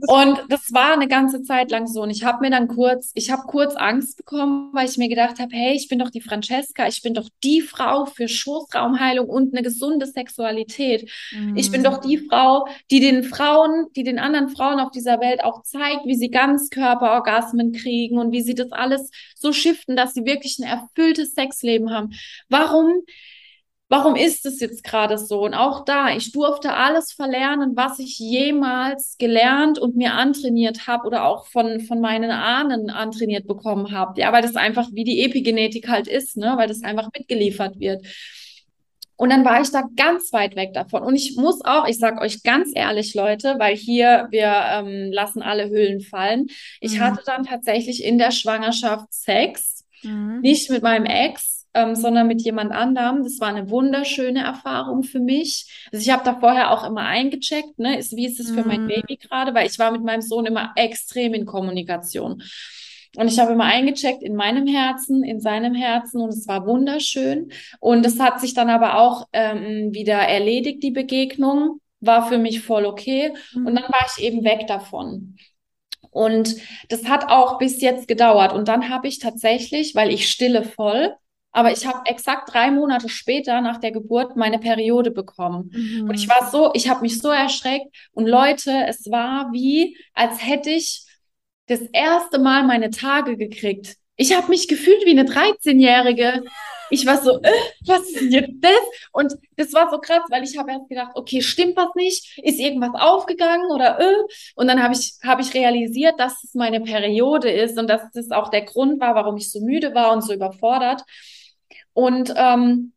S3: Und das war eine ganze Zeit lang so. Und ich habe mir dann kurz, ich habe kurz Angst bekommen, weil ich mir gedacht habe, hey, ich bin doch die Francesca, ich bin doch die Frau für Schoßraumheilung und eine gesunde Sexualität. Mhm. Ich bin doch die Frau, die den Frauen, die den anderen Frauen auf dieser Welt auch zeigt, wie sie Ganzkörperorgasmen kriegen und wie sie das alles so shiften, dass sie wirklich ein erfülltes Sexleben haben. Warum warum ist es jetzt gerade so? Und auch da, ich durfte alles verlernen, was ich jemals gelernt und mir antrainiert habe oder auch von, von meinen Ahnen antrainiert bekommen habe. Ja, weil das einfach wie die Epigenetik halt ist, ne? weil das einfach mitgeliefert wird. Und dann war ich da ganz weit weg davon. Und ich muss auch, ich sage euch ganz ehrlich, Leute, weil hier wir ähm, lassen alle Hüllen fallen. Ich mhm. hatte dann tatsächlich in der Schwangerschaft Sex, mhm. nicht mit meinem Ex, ähm, sondern mit jemand anderem. Das war eine wunderschöne Erfahrung für mich. Also ich habe da vorher auch immer eingecheckt, ne, ist, wie ist es für mein mhm. Baby gerade, weil ich war mit meinem Sohn immer extrem in Kommunikation. Und ich habe immer eingecheckt in meinem Herzen, in seinem Herzen und es war wunderschön. Und es hat sich dann aber auch ähm, wieder erledigt, die Begegnung. War für mich voll okay. Mhm. Und dann war ich eben weg davon. Und das hat auch bis jetzt gedauert. Und dann habe ich tatsächlich, weil ich stille voll, aber ich habe exakt drei Monate später nach der Geburt meine Periode bekommen. Mhm. Und ich war so, ich habe mich so erschreckt. Und Leute, es war wie, als hätte ich das erste Mal meine Tage gekriegt. Ich habe mich gefühlt wie eine 13-Jährige. Ich war so, äh, was ist denn jetzt das? Und das war so krass, weil ich habe erst gedacht, okay, stimmt was nicht? Ist irgendwas aufgegangen oder äh? Und dann habe ich, hab ich realisiert, dass es meine Periode ist und dass das auch der Grund war, warum ich so müde war und so überfordert. Und ähm,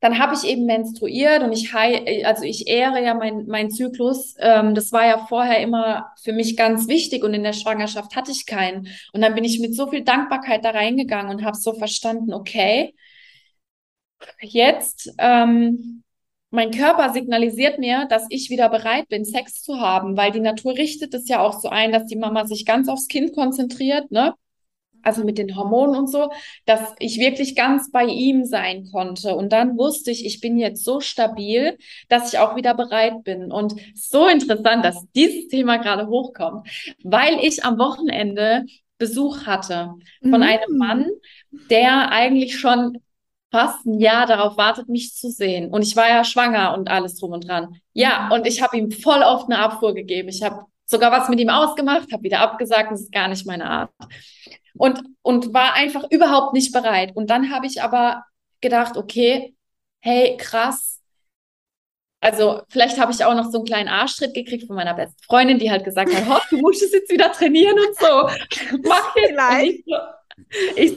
S3: dann habe ich eben menstruiert und ich also ich ehre ja meinen mein Zyklus. Ähm, das war ja vorher immer für mich ganz wichtig und in der Schwangerschaft hatte ich keinen. Und dann bin ich mit so viel Dankbarkeit da reingegangen und habe so verstanden, okay, jetzt ähm, mein Körper signalisiert mir, dass ich wieder bereit bin, Sex zu haben, weil die Natur richtet es ja auch so ein, dass die Mama sich ganz aufs Kind konzentriert, ne? Also mit den Hormonen und so, dass ich wirklich ganz bei ihm sein konnte. Und dann wusste ich, ich bin jetzt so stabil, dass ich auch wieder bereit bin. Und so interessant, dass dieses Thema gerade hochkommt, weil ich am Wochenende Besuch hatte von mhm. einem Mann, der eigentlich schon fast ein Jahr darauf wartet, mich zu sehen. Und ich war ja schwanger und alles drum und dran. Ja, und ich habe ihm voll oft eine Abfuhr gegeben. Ich habe sogar was mit ihm ausgemacht, habe wieder abgesagt, das ist gar nicht meine Art und, und war einfach überhaupt nicht bereit. Und dann habe ich aber gedacht, okay, hey, krass. Also vielleicht habe ich auch noch so einen kleinen Arschtritt gekriegt von meiner besten Freundin, die halt gesagt hat, hopp, du musst es jetzt wieder trainieren und so. Mach vielleicht. Ich so,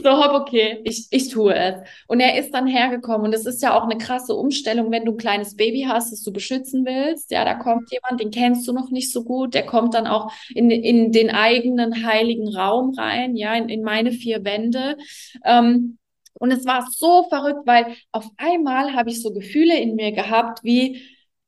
S3: hopp, okay, ich, ich tue es. Und er ist dann hergekommen. Und es ist ja auch eine krasse Umstellung, wenn du ein kleines Baby hast, das du beschützen willst. Ja, da kommt jemand, den kennst du noch nicht so gut. Der kommt dann auch in, in den eigenen heiligen Raum rein, ja, in, in meine vier Wände. Ähm, und es war so verrückt, weil auf einmal habe ich so Gefühle in mir gehabt, wie,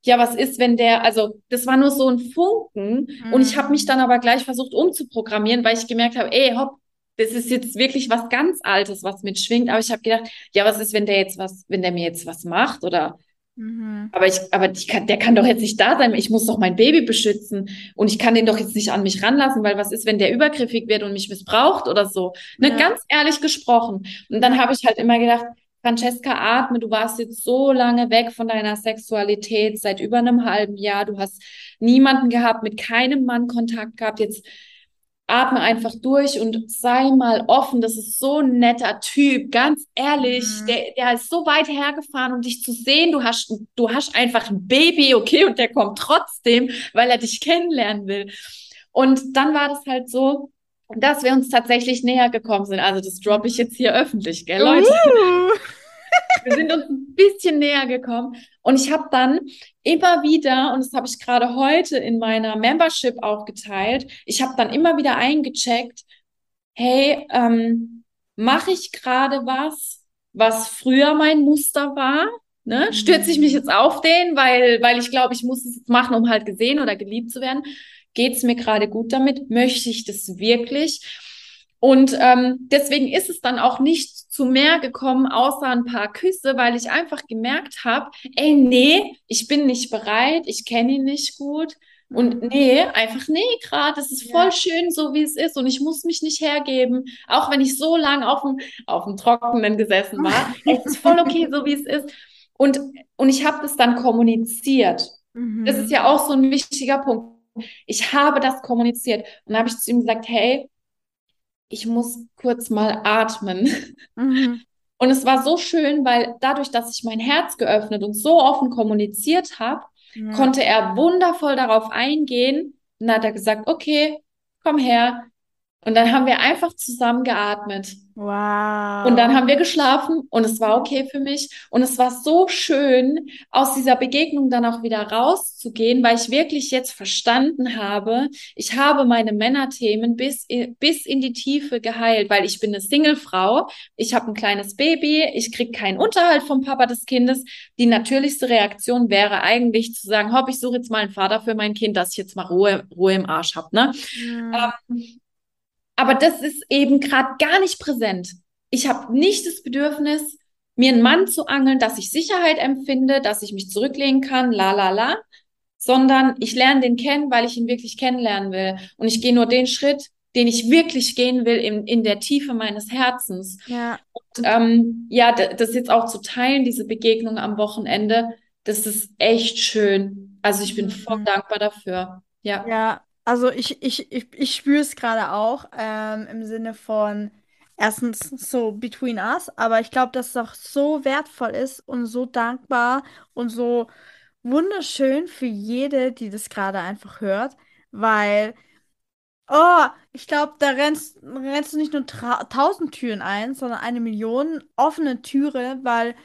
S3: ja, was ist, wenn der, also das war nur so ein Funken mhm. und ich habe mich dann aber gleich versucht umzuprogrammieren, weil ich gemerkt habe, ey, hopp, das ist jetzt wirklich was ganz Altes, was mitschwingt. Aber ich habe gedacht, ja, was ist, wenn der jetzt was, wenn der mir jetzt was macht oder mhm. aber ich, aber ich kann, der kann doch jetzt nicht da sein. Ich muss doch mein Baby beschützen und ich kann den doch jetzt nicht an mich ranlassen, weil was ist, wenn der übergriffig wird und mich missbraucht oder so? Ne, ja. ganz ehrlich gesprochen. Und dann habe ich halt immer gedacht, Francesca, atme, du warst jetzt so lange weg von deiner Sexualität, seit über einem halben Jahr. Du hast niemanden gehabt, mit keinem Mann Kontakt gehabt. Jetzt atme einfach durch und sei mal offen. Das ist so ein netter Typ, ganz ehrlich. Mhm. Der, der ist so weit hergefahren, um dich zu sehen. Du hast, du hast einfach ein Baby, okay, und der kommt trotzdem, weil er dich kennenlernen will. Und dann war das halt so, dass wir uns tatsächlich näher gekommen sind. Also das droppe ich jetzt hier öffentlich, gell, Leute? Uh. Wir sind uns ein bisschen näher gekommen. Und ich habe dann immer wieder, und das habe ich gerade heute in meiner Membership auch geteilt, ich habe dann immer wieder eingecheckt, hey, ähm, mache ich gerade was, was früher mein Muster war? Ne? Stürze ich mich jetzt auf den, weil, weil ich glaube, ich muss es jetzt machen, um halt gesehen oder geliebt zu werden? Geht es mir gerade gut damit? Möchte ich das wirklich? Und ähm, deswegen ist es dann auch nicht zu mehr gekommen, außer ein paar Küsse, weil ich einfach gemerkt habe, ey, nee, ich bin nicht bereit, ich kenne ihn nicht gut. Und mhm. nee, einfach nee, gerade, es ist voll ja. schön, so wie es ist und ich muss mich nicht hergeben, auch wenn ich so lange auf dem, auf dem Trockenen gesessen war. es ist voll okay, so wie es ist. Und, und ich habe das dann kommuniziert. Mhm. Das ist ja auch so ein wichtiger Punkt. Ich habe das kommuniziert und dann habe ich zu ihm gesagt, hey, ich muss kurz mal atmen. Mhm. Und es war so schön, weil dadurch, dass ich mein Herz geöffnet und so offen kommuniziert habe,
S2: Ja.
S3: konnte er wundervoll darauf eingehen. Und dann hat er gesagt, okay, komm her. Und dann haben wir einfach zusammen geatmet.
S2: Wow.
S3: Und dann haben wir geschlafen und es war okay für mich. Und es war so schön, aus dieser Begegnung dann auch wieder rauszugehen, weil ich wirklich jetzt verstanden habe, ich habe meine Männerthemen bis, bis in die Tiefe geheilt, weil ich bin eine Singlefrau, ich habe ein kleines Baby, ich kriege keinen Unterhalt vom Papa des Kindes. Die natürlichste Reaktion wäre eigentlich zu sagen, hopp, ich suche jetzt mal einen Vater für mein Kind, dass ich jetzt mal Ruhe, Ruhe im Arsch habe, ne?
S2: Mhm.
S3: Ähm, aber das ist eben gerade gar nicht präsent. Ich habe nicht das Bedürfnis, mir einen Mann zu angeln, dass ich Sicherheit empfinde, dass ich mich zurücklehnen kann, la la la, sondern ich lerne den kennen, weil ich ihn wirklich kennenlernen will. Und ich gehe nur den Schritt, den ich wirklich gehen will in, in der Tiefe meines Herzens.
S2: Ja.
S3: Und ähm, ja, das jetzt auch zu teilen, diese Begegnung am Wochenende, das ist echt schön. Also ich bin voll
S2: Mhm.
S3: dankbar dafür. Ja.
S2: Ja, also ich, ich, ich, ich spüre es gerade auch ähm, im Sinne von erstens so between us, aber ich glaube, dass es auch so wertvoll ist und so dankbar und so wunderschön für jede, die das gerade einfach hört, weil, oh, ich glaube, da rennst, rennst du nicht nur tausend Türen ein, sondern eine Million offene Türe, weil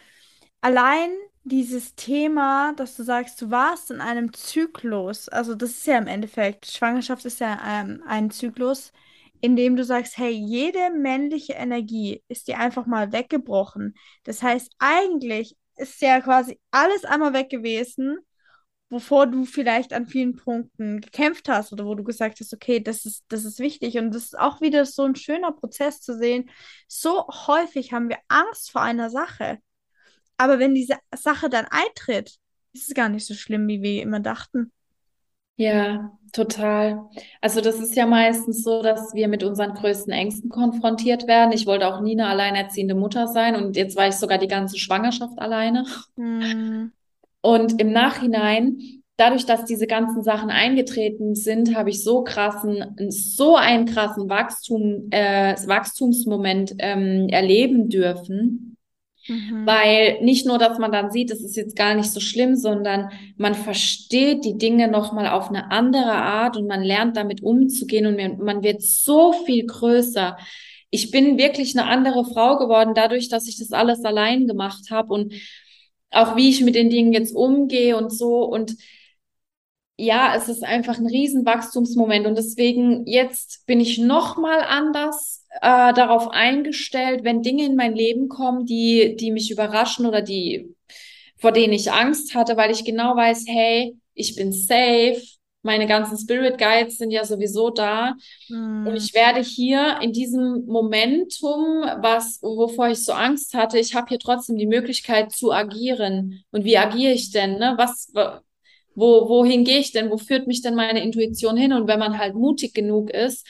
S2: allein dieses Thema, dass du sagst, du warst in einem Zyklus, also das ist ja im Endeffekt, Schwangerschaft ist ja ähm, ein Zyklus, in dem du sagst, hey, jede männliche Energie ist dir einfach mal weggebrochen. Das heißt, eigentlich ist ja quasi alles einmal weg gewesen, wovor du vielleicht an vielen Punkten gekämpft hast oder wo du gesagt hast, okay, das ist, das ist wichtig. Und das ist auch wieder so ein schöner Prozess zu sehen. So häufig haben wir Angst vor einer Sache. Aber wenn diese Sache dann eintritt, ist es gar nicht so schlimm, wie wir immer dachten.
S3: Ja, total. Also das ist ja meistens so, dass wir mit unseren größten Ängsten konfrontiert werden. Ich wollte auch nie eine alleinerziehende Mutter sein und jetzt war ich sogar die ganze Schwangerschaft alleine.
S2: Hm.
S3: Und im Nachhinein, dadurch, dass diese ganzen Sachen eingetreten sind, habe ich so krassen, so einen krassen Wachstum, äh, Wachstumsmoment ähm, erleben dürfen.
S2: Mhm.
S3: Weil nicht nur, dass man dann sieht, es ist jetzt gar nicht so schlimm, sondern man versteht die Dinge nochmal auf eine andere Art und man lernt damit umzugehen und man, wird so viel größer. Ich bin wirklich eine andere Frau geworden, dadurch, dass ich das alles allein gemacht habe und auch wie ich mit den Dingen jetzt umgehe und so. Und ja, es ist einfach ein riesen Wachstumsmoment und deswegen jetzt bin ich nochmal anders äh, darauf eingestellt, wenn Dinge in mein Leben kommen, die, die mich überraschen oder die, vor denen ich Angst hatte, weil ich genau weiß, hey, ich bin safe, meine ganzen Spirit Guides sind ja sowieso da und
S2: Hm.
S3: ich werde hier in diesem Momentum, was, wovor ich so Angst hatte, ich habe hier trotzdem die Möglichkeit zu agieren. Und wie agiere ich denn, ne? Was, wo, wohin gehe ich denn? Wo führt mich denn meine Intuition hin? Und wenn man halt mutig genug ist,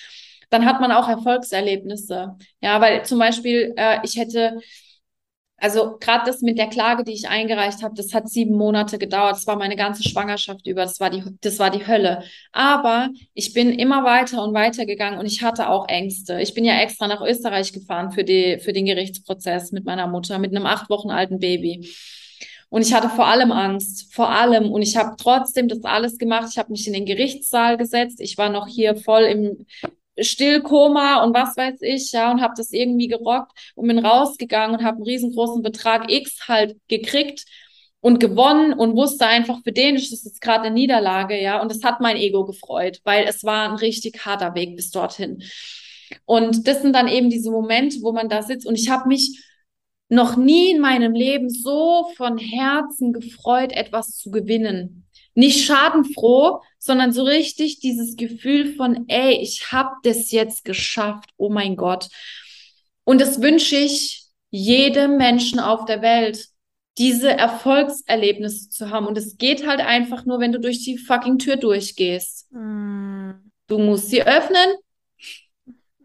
S3: dann hat man auch Erfolgserlebnisse. Ja, weil zum Beispiel, äh, ich hätte, also gerade das mit der Klage, die ich eingereicht habe, das hat sieben Monate gedauert. Das war meine ganze Schwangerschaft über. Das war die, das war die Hölle. Aber ich bin immer weiter und weiter gegangen und ich hatte auch Ängste. Ich bin ja extra nach Österreich gefahren für die, für den Gerichtsprozess mit meiner Mutter, mit einem acht Wochen alten Baby. Und ich hatte vor allem Angst, vor allem. Und ich habe trotzdem das alles gemacht. Ich habe mich in den Gerichtssaal gesetzt. Ich war noch hier voll im Stillkoma und was weiß ich, ja, und habe das irgendwie gerockt und bin rausgegangen und habe einen riesengroßen Betrag X halt gekriegt und gewonnen und wusste einfach, für den ist das jetzt gerade eine Niederlage, ja, und das hat mein Ego gefreut, weil es war ein richtig harter Weg bis dorthin. Und das sind dann eben diese Momente, wo man da sitzt und ich habe mich noch nie in meinem Leben so von Herzen gefreut, etwas zu gewinnen. Nicht schadenfroh, sondern so richtig dieses Gefühl von, ey, ich habe das jetzt geschafft. Oh mein Gott. Und das wünsche ich jedem Menschen auf der Welt, diese Erfolgserlebnisse zu haben. Und es geht halt einfach nur, wenn du durch die fucking Tür durchgehst.
S2: Hm.
S3: Du musst sie öffnen.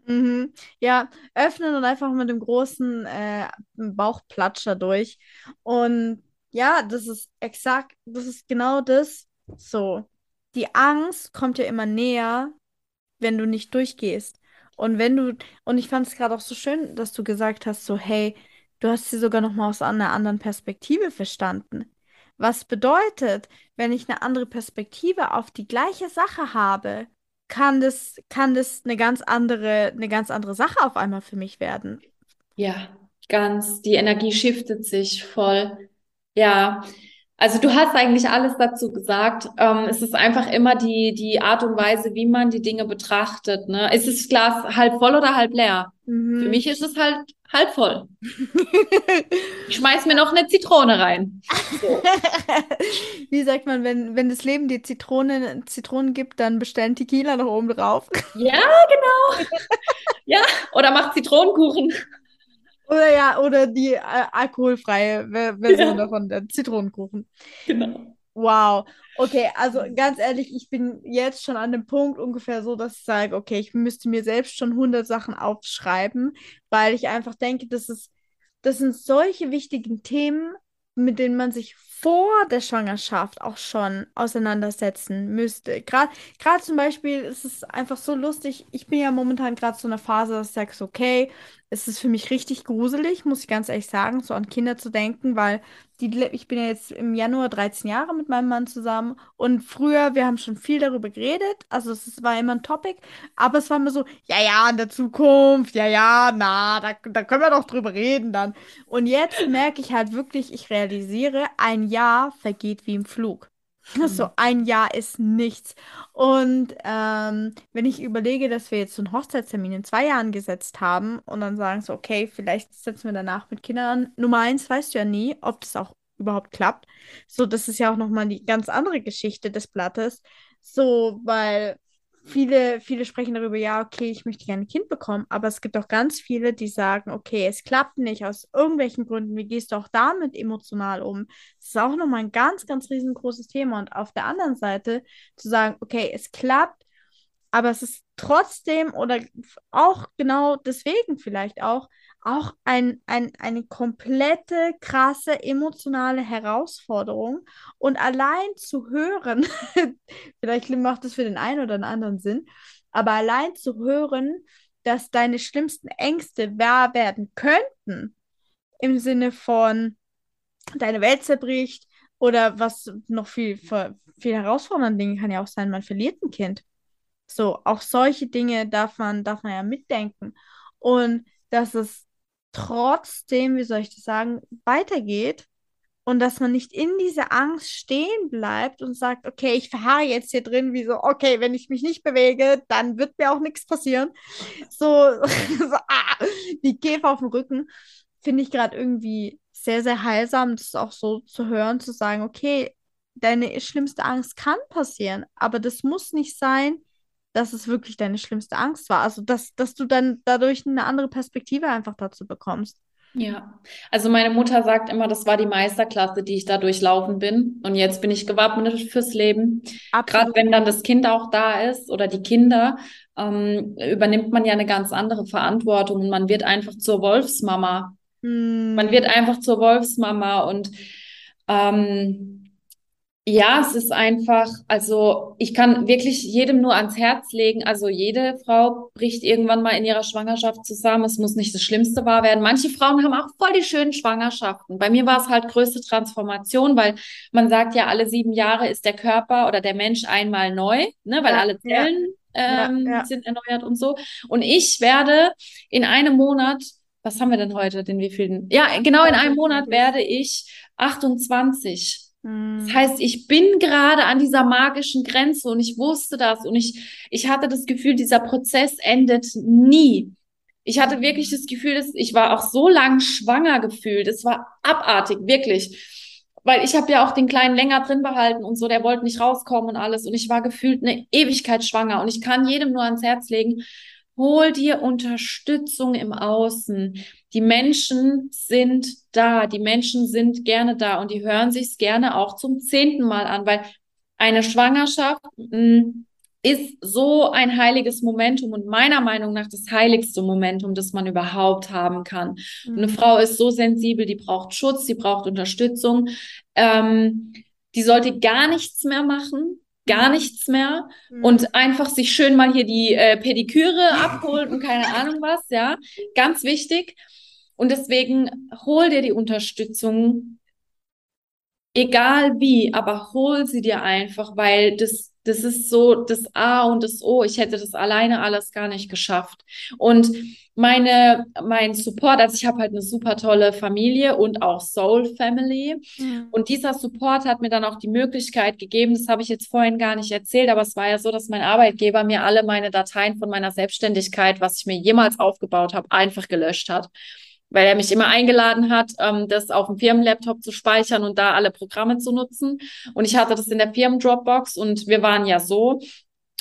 S2: Mhm. Ja, öffnen und einfach mit dem großen äh, Bauchplatscher durch. Und ja, das ist exakt, das ist genau das. So, die Angst kommt ja immer näher, wenn du nicht durchgehst. Und wenn du, und ich fand es gerade auch so schön, dass du gesagt hast, so, hey, du hast sie sogar noch mal aus einer anderen Perspektive verstanden. Was bedeutet, wenn ich eine andere Perspektive auf die gleiche Sache habe, kann das, kann das eine ganz andere, eine ganz andere Sache auf einmal für mich werden.
S3: Ja, ganz. Die Energie shiftet sich voll. Ja. Also du hast eigentlich alles dazu gesagt. Ähm, es ist einfach immer die, die Art und Weise, wie man die Dinge betrachtet. Ne? Ist das Glas halb voll oder halb leer?
S2: Mhm.
S3: Für mich ist es halt halb voll. ich schmeiß mir noch eine Zitrone rein. So.
S2: Wie sagt man, wenn, wenn das Leben dir Zitronen, Zitronen gibt, dann bestellen Tequila noch oben drauf.
S3: Ja, genau. ja, oder mach Zitronenkuchen.
S2: Oder ja, oder die äh, alkoholfreie Ver- Version
S3: Ja.
S2: davon, der Zitronenkuchen.
S3: Genau.
S2: Wow. Okay, also ganz ehrlich, ich bin jetzt schon an dem Punkt ungefähr so, dass ich sage, okay, ich müsste mir selbst schon 100 Sachen aufschreiben, weil ich einfach denke, das ist, das sind solche wichtigen Themen, mit denen man sich vor der Schwangerschaft auch schon auseinandersetzen müsste. Gerade, gerade zum Beispiel ist es einfach so lustig. Ich bin ja momentan gerade so in einer Phase, dass ich sage, okay, es ist für mich richtig gruselig, muss ich ganz ehrlich sagen, so an Kinder zu denken, weil die, ich bin ja jetzt im Januar 13 Jahre mit meinem Mann zusammen und früher, wir haben schon viel darüber geredet, also es war immer ein Topic, aber es war immer so, ja, ja, in der Zukunft, ja, ja, na, da, da können wir doch drüber reden dann. Und jetzt merke ich halt wirklich, ich realisiere, ein Jahr vergeht wie im Flug. So ein Jahr ist nichts. Und ähm, wenn ich überlege, dass wir jetzt so einen Hochzeitstermin in zwei Jahren gesetzt haben und dann sagen so, okay, vielleicht setzen wir danach mit Kindern an. Nummer eins, weißt du ja nie, ob das auch überhaupt klappt. So, das ist ja auch nochmal die ganz andere Geschichte des Blattes. So, weil viele, viele sprechen darüber, ja, okay, ich möchte gerne ein Kind bekommen, aber es gibt auch ganz viele, die sagen, okay, es klappt nicht aus irgendwelchen Gründen. Wie gehst du auch damit emotional um? Das ist auch nochmal ein ganz, ganz riesengroßes Thema. Und auf der anderen Seite zu sagen, okay, es klappt, aber es ist trotzdem oder auch genau deswegen vielleicht auch, auch ein, ein, eine komplette, krasse emotionale Herausforderung. Und allein zu hören, vielleicht macht es für den einen oder den anderen Sinn, aber allein zu hören, dass deine schlimmsten Ängste wahr werden könnten, im Sinne von deine Welt zerbricht oder was noch viel, viel herausfordernder Dinge kann ja auch sein, man verliert ein Kind. So, auch solche Dinge darf man, darf man ja mitdenken. Und dass es trotzdem, wie soll ich das sagen, weitergeht und dass man nicht in dieser Angst stehen bleibt und sagt, okay, ich verharre jetzt hier drin, wie so, okay, wenn ich mich nicht bewege, dann wird mir auch nichts passieren. So, so ah, wie Käfer auf dem Rücken, finde ich gerade irgendwie sehr, sehr heilsam, das auch so zu hören, zu sagen, okay, deine schlimmste Angst kann passieren, aber das muss nicht sein, dass es wirklich deine schlimmste Angst war. Also, dass, dass du dann dadurch eine andere Perspektive einfach dazu bekommst.
S3: Ja, also meine Mutter sagt immer, das war die Meisterklasse, die ich da durchlaufen bin. Und jetzt bin ich gewappnet fürs Leben. Gerade wenn dann das Kind auch da ist oder die Kinder, ähm, übernimmt man ja eine ganz andere Verantwortung und man wird einfach zur Wolfsmama. Man
S2: Hm.
S3: wird einfach zur Wolfsmama und ähm, ja, es ist einfach, also ich kann wirklich jedem nur ans Herz legen, also jede Frau bricht irgendwann mal in ihrer Schwangerschaft zusammen. Es muss nicht das Schlimmste wahr werden. Manche Frauen haben auch voll die schönen Schwangerschaften. Bei mir war es halt größte Transformation, weil man sagt ja, alle sieben Jahre ist der Körper oder der Mensch einmal neu, ne, weil
S2: Ja,
S3: alle Zellen
S2: ja,
S3: ähm,
S2: ja.
S3: sind erneuert und so. Und ich werde in einem Monat, was haben wir denn heute, den wievielten? Ja, genau in einem Monat
S2: 28.
S3: werde ich 28. Das
S2: Hm.
S3: heißt, ich bin gerade an dieser magischen Grenze und ich wusste das und ich, ich hatte das Gefühl, dieser Prozess endet nie. Ich hatte wirklich das Gefühl, dass ich war auch so lang schwanger gefühlt. Es war abartig, wirklich. Weil ich habe ja auch den Kleinen länger drin behalten und so, der wollte nicht rauskommen und alles. Und ich war gefühlt eine Ewigkeit schwanger. Und ich kann jedem nur ans Herz legen, hol dir Unterstützung im Außen. Die Menschen sind da, die Menschen sind gerne da und die hören sich's gerne auch zum zehnten Mal an, weil eine Schwangerschaft mh, ist so ein heiliges Momentum und meiner Meinung nach das heiligste Momentum, das man überhaupt haben kann. Und eine
S2: Hm.
S3: Frau ist so sensibel, die braucht Schutz, die braucht Unterstützung, ähm, die sollte gar nichts mehr machen, gar
S2: Hm.
S3: nichts mehr
S2: Hm.
S3: und einfach sich schön mal hier die äh, Pediküre abholen und keine Ahnung was, ja, ganz wichtig. Und deswegen hol dir die Unterstützung, egal wie, aber hol sie dir einfach, weil das, das ist so das A und das O. Ich hätte das alleine alles gar nicht geschafft. Und meine, mein Support, also ich habe halt eine super tolle Familie und auch Soul Family. Mhm. Und dieser Support hat mir dann auch die Möglichkeit gegeben, das habe ich jetzt vorhin gar nicht erzählt, aber es war ja so, dass mein Arbeitgeber mir alle meine Dateien von meiner Selbstständigkeit, was ich mir jemals aufgebaut habe, einfach gelöscht hat weil er mich immer eingeladen hat, ähm, das auf dem Firmenlaptop zu speichern und da alle Programme zu nutzen. Und ich hatte das in der Firmen-Dropbox und wir waren ja so.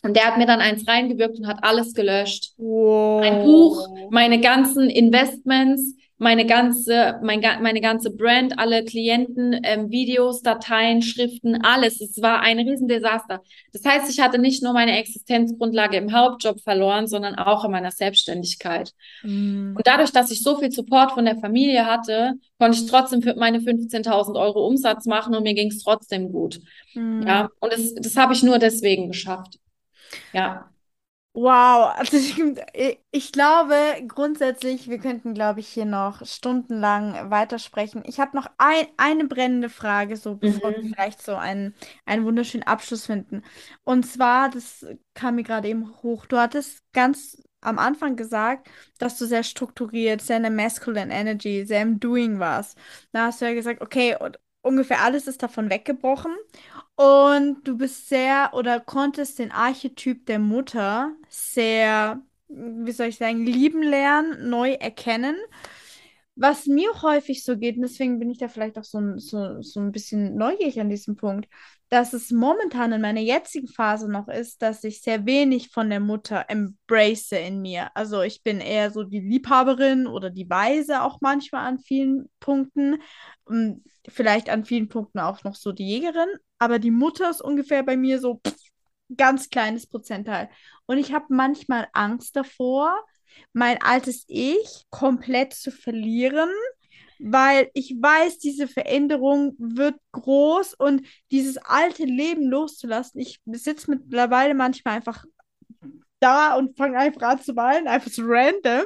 S3: Und der hat mir dann eins reingewirkt und hat alles gelöscht. Wow. Mein Buch, meine ganzen Investments, meine ganze, mein, meine ganze Brand, alle Klienten, ähm, Videos, Dateien, Schriften, alles. Es war ein Riesendesaster. Das heißt, ich hatte nicht nur meine Existenzgrundlage im Hauptjob verloren, sondern auch in meiner Selbstständigkeit. Mhm. Und dadurch, dass ich so viel Support von der Familie hatte, konnte ich trotzdem für meine 15.000 Euro Umsatz machen und mir ging es trotzdem gut. Mhm. Ja, und das, das habe ich nur deswegen geschafft. Ja.
S2: Wow, also ich, ich glaube grundsätzlich, wir könnten, glaube ich, hier noch stundenlang weitersprechen. Ich habe noch ein, eine brennende Frage, so bevor wir
S3: Mhm.
S2: vielleicht so einen, einen wunderschönen Abschluss finden. Und zwar, das kam mir gerade eben hoch. Du hattest ganz am Anfang gesagt, dass du sehr strukturiert, sehr in der Masculine Energy, sehr im Doing warst. Da hast du ja gesagt, okay, und ungefähr alles ist davon weggebrochen. Und du bist sehr oder konntest den Archetyp der Mutter sehr, wie soll ich sagen, lieben lernen, neu erkennen. Was mir häufig so geht, und deswegen bin ich da vielleicht auch so, so, so ein bisschen neugierig an diesem Punkt, dass es momentan in meiner jetzigen Phase noch ist, dass ich sehr wenig von der Mutter embrace in mir. Also ich bin eher so die Liebhaberin oder die Weise auch manchmal an vielen Punkten. Und vielleicht an vielen Punkten auch noch so die Jägerin. Aber die Mutter ist ungefähr bei mir so pff, ganz kleines Prozentteil. Und ich habe manchmal Angst davor, mein altes Ich komplett zu verlieren, weil ich weiß, diese Veränderung wird groß und dieses alte Leben loszulassen. Ich sitze mittlerweile manchmal einfach da und fange einfach an zu weinen, einfach so random,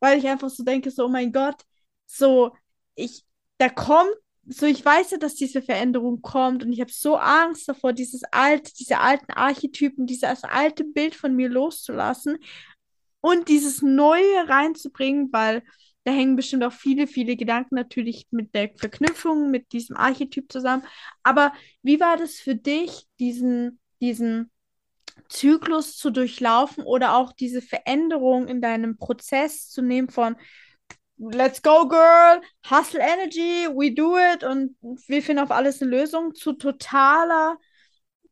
S2: weil ich einfach so denke, so, oh mein Gott, so, ich, da kommt, so, ich weiß ja, dass diese Veränderung kommt und ich habe so Angst davor, dieses alte, diese alten Archetypen, dieses alte Bild von mir loszulassen und dieses Neue reinzubringen, weil da hängen bestimmt auch viele, viele Gedanken natürlich mit der Verknüpfung mit diesem Archetyp zusammen. Aber wie war das für dich, diesen, diesen Zyklus zu durchlaufen oder auch diese Veränderung in deinem Prozess zu nehmen von Let's go, girl, hustle energy, we do it und wir finden auf alles eine Lösung zu totaler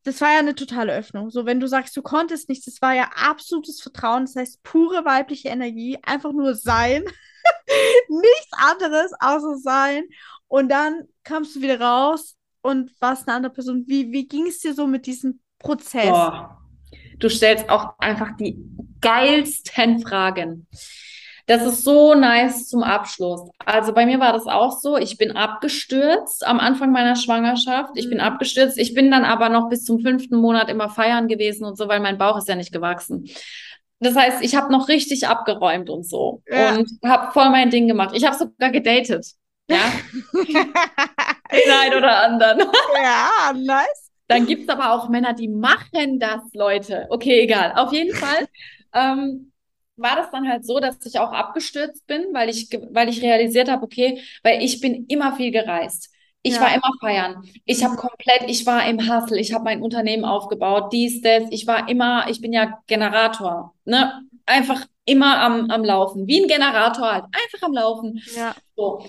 S2: das war ja eine totale Öffnung. So, wenn du sagst, du konntest nichts, das war ja absolutes Vertrauen, das heißt pure weibliche Energie, einfach nur sein, nichts anderes außer sein. Und dann kamst du wieder raus und warst eine andere Person. Wie, wie ging es dir so mit diesem Prozess?
S3: Boah. Du stellst auch einfach die geilsten Fragen. Das ist so nice zum Abschluss. Also bei mir war das auch so. Ich bin abgestürzt am Anfang meiner Schwangerschaft. Ich bin
S2: Mhm.
S3: abgestürzt. Ich bin dann aber noch bis zum fünften Monat immer feiern gewesen und so, weil mein Bauch ist ja nicht gewachsen. Das heißt, ich habe noch richtig abgeräumt und so
S2: Ja.
S3: und habe voll mein Ding gemacht. Ich habe sogar gedatet. Ja, den einen oder anderen.
S2: ja, nice.
S3: Dann gibt es aber auch Männer, die machen das, Leute. Okay, egal. Auf jeden Fall ähm, war das dann halt so, dass ich auch abgestürzt bin, weil ich, weil ich realisiert habe, okay, weil ich bin immer viel gereist. Ich
S2: Ja.
S3: war immer feiern. Ich habe
S2: Mhm.
S3: komplett, ich war im Hustle, ich habe mein Unternehmen aufgebaut, dies, das. Ich war immer, ich bin ja Generator, ne? Einfach immer am, am Laufen. Wie ein Generator halt. Einfach am Laufen.
S2: Ja.
S3: So.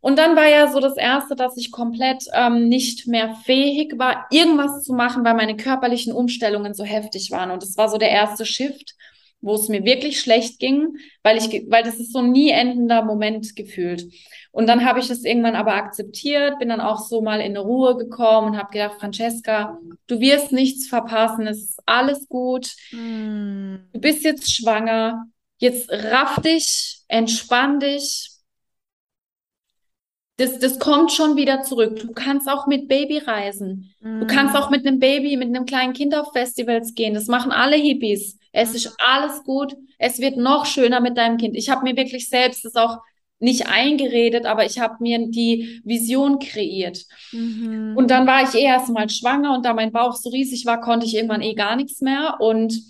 S3: Und dann war ja so das Erste, dass ich komplett ähm, nicht mehr fähig war, irgendwas zu machen, weil meine körperlichen Umstellungen so heftig waren. Und das war so der erste Shift, wo es mir wirklich schlecht ging, weil ich, weil das ist so ein nie endender Moment gefühlt. Und dann habe ich das irgendwann aber akzeptiert, bin dann auch so mal in eine Ruhe gekommen und habe gedacht, Francesca, du wirst nichts verpassen, es ist alles gut.
S2: Mm.
S3: Du bist jetzt schwanger, jetzt raff dich, entspann dich. Das, das kommt schon wieder zurück. Du kannst auch mit Baby reisen. Du kannst auch mit einem Baby, mit einem kleinen Kind auf Festivals gehen. Das machen alle Hippies. Es ist alles gut. Es wird noch schöner mit deinem Kind. Ich habe mir wirklich selbst das auch nicht eingeredet, aber ich habe mir die Vision kreiert.
S2: Mhm.
S3: Und dann war ich eh erst mal schwanger und da mein Bauch so riesig war, konnte ich irgendwann eh gar nichts mehr. Und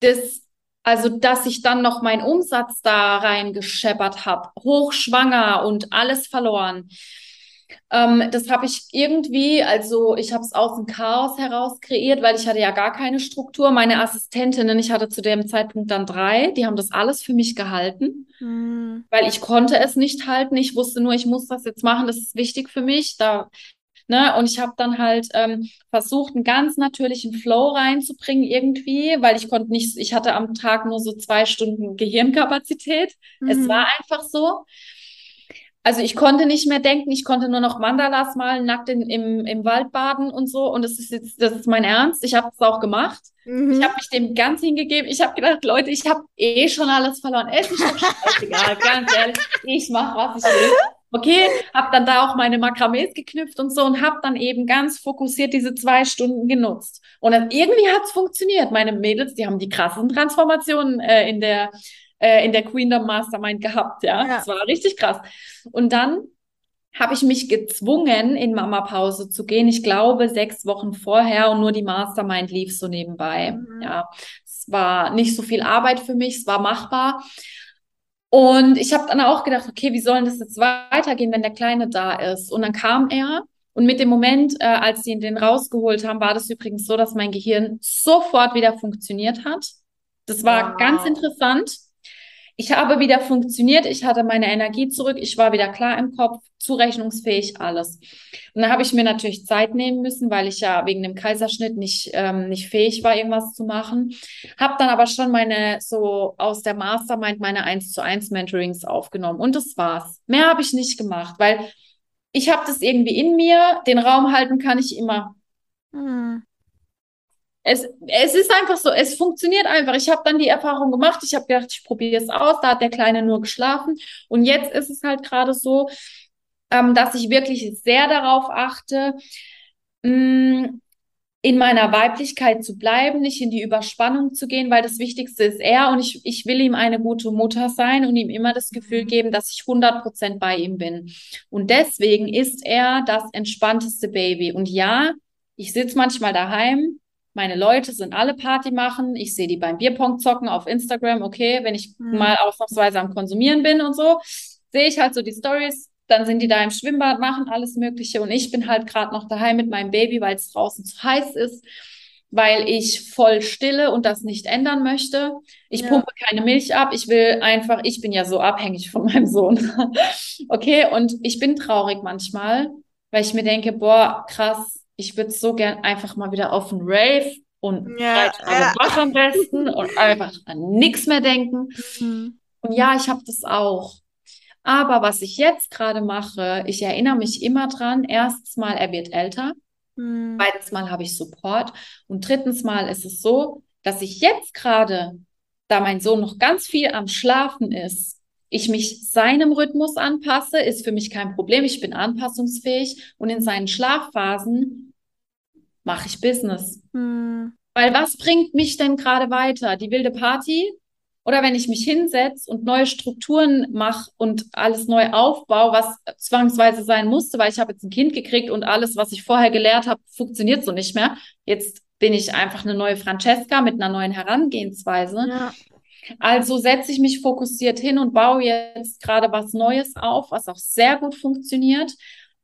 S3: das, also dass ich dann noch meinen Umsatz da reingescheppert habe, hochschwanger und alles verloren. Ähm, das habe ich irgendwie, also ich habe es aus dem Chaos heraus kreiert, weil ich hatte ja gar keine Struktur. Meine Assistentinnen, ich hatte zu dem Zeitpunkt dann drei, die haben das alles für mich gehalten,
S2: Mhm.
S3: weil ich konnte es nicht halten. Ich wusste nur, ich muss das jetzt machen, das ist wichtig für mich. Da, ne? Und ich habe dann halt ähm, versucht, einen ganz natürlichen Flow reinzubringen irgendwie, weil ich konnte nicht, ich hatte am Tag nur so zwei Stunden Gehirnkapazität. Es
S2: Mhm.
S3: war einfach so. Also ich konnte nicht mehr denken, ich konnte nur noch Mandalas malen, nackt in, im, im Wald baden und so. Und das ist jetzt, das ist mein Ernst. Ich habe es auch gemacht.
S2: Mhm.
S3: Ich habe mich dem ganz hingegeben. Ich habe gedacht, Leute, ich habe eh schon alles verloren. Es ist doch scheißegal, ganz ehrlich. Ich mache, was ich will. Okay, habe dann da auch meine Makramees geknüpft und so und habe dann eben ganz fokussiert diese zwei Stunden genutzt. Und dann irgendwie hat es funktioniert. Meine Mädels, die haben die krassesten Transformationen äh, in der äh, in der Queendom Mastermind gehabt. Ja,
S2: Ja.
S3: das war richtig krass. Und dann habe ich mich gezwungen, in Mama-Pause zu gehen. Ich glaube, sechs Wochen vorher und nur die Mastermind lief so nebenbei.
S2: Mhm.
S3: Ja, es war nicht so viel Arbeit für mich, es war machbar. Und ich habe dann auch gedacht, okay, wie soll denn das jetzt weitergehen, wenn der Kleine da ist? Und dann kam er. Und mit dem Moment, äh, als sie ihn den rausgeholt haben, war das übrigens so, dass mein Gehirn sofort wieder funktioniert hat. Das war
S2: Wow.
S3: ganz interessant. Ich habe wieder funktioniert, ich hatte meine Energie zurück, ich war wieder klar im Kopf, zurechnungsfähig, alles. Und dann habe ich mir natürlich Zeit nehmen müssen, weil ich ja wegen dem Kaiserschnitt nicht, ähm, nicht fähig war, irgendwas zu machen. Habe dann aber schon meine, so aus der Mastermind, meine 1 zu 1 Mentorings aufgenommen. Und das war's. Mehr habe ich nicht gemacht, weil ich habe das irgendwie in mir, den Raum halten kann ich immer.
S2: Mhm.
S3: Es, es ist einfach so, es funktioniert einfach. Ich habe dann die Erfahrung gemacht, ich habe gedacht, ich probiere es aus. Da hat der Kleine nur geschlafen. Und jetzt ist es halt gerade so, ähm, dass ich wirklich sehr darauf achte, mh, in meiner Weiblichkeit zu bleiben, nicht in die Überspannung zu gehen, weil das Wichtigste ist er und ich, ich will ihm eine gute Mutter sein und ihm immer das Gefühl geben, dass ich 100% bei ihm bin. Und deswegen ist er das entspannteste Baby. Und ja, ich sitze manchmal daheim, meine Leute sind alle Party machen, ich sehe die beim Bierpong zocken auf Instagram, okay, wenn ich
S2: Mhm.
S3: mal ausnahmsweise am Konsumieren bin und so, sehe ich halt so die Stories, dann sind die da im Schwimmbad, machen alles Mögliche und ich bin halt gerade noch daheim mit meinem Baby, weil es draußen zu heiß ist, weil ich voll stille und das nicht ändern möchte. Ich
S2: Ja.
S3: pumpe keine Milch ab, ich will einfach, ich bin ja so abhängig von meinem Sohn. Okay, und ich bin traurig manchmal, weil ich mir denke, boah, krass, ich würde so gern einfach mal wieder auf einen Rave und
S2: Ja,
S3: drei Tage
S2: ja.
S3: wach am besten und einfach an nichts mehr denken.
S2: Mhm.
S3: Und ja, ich habe das auch. Aber was ich jetzt gerade mache, ich erinnere mich immer dran, erstens mal, er wird älter,
S2: Mhm.
S3: zweitens mal habe ich Support und drittens mal ist es so, dass ich jetzt gerade, da mein Sohn noch ganz viel am Schlafen ist, ich mich seinem Rhythmus anpasse, ist für mich kein Problem. Ich bin anpassungsfähig und in seinen Schlafphasen mache ich Business.
S2: Mhm.
S3: Weil was bringt mich denn gerade weiter? Die wilde Party? Oder wenn ich mich hinsetze und neue Strukturen mache und alles neu aufbaue, was zwangsweise sein musste, weil ich habe jetzt ein Kind gekriegt und alles, was ich vorher gelehrt habe, funktioniert so nicht mehr. Jetzt bin ich einfach eine neue Francesca mit einer neuen Herangehensweise.
S2: Ja.
S3: Also setze ich mich fokussiert hin und baue jetzt gerade was Neues auf, was auch sehr gut funktioniert,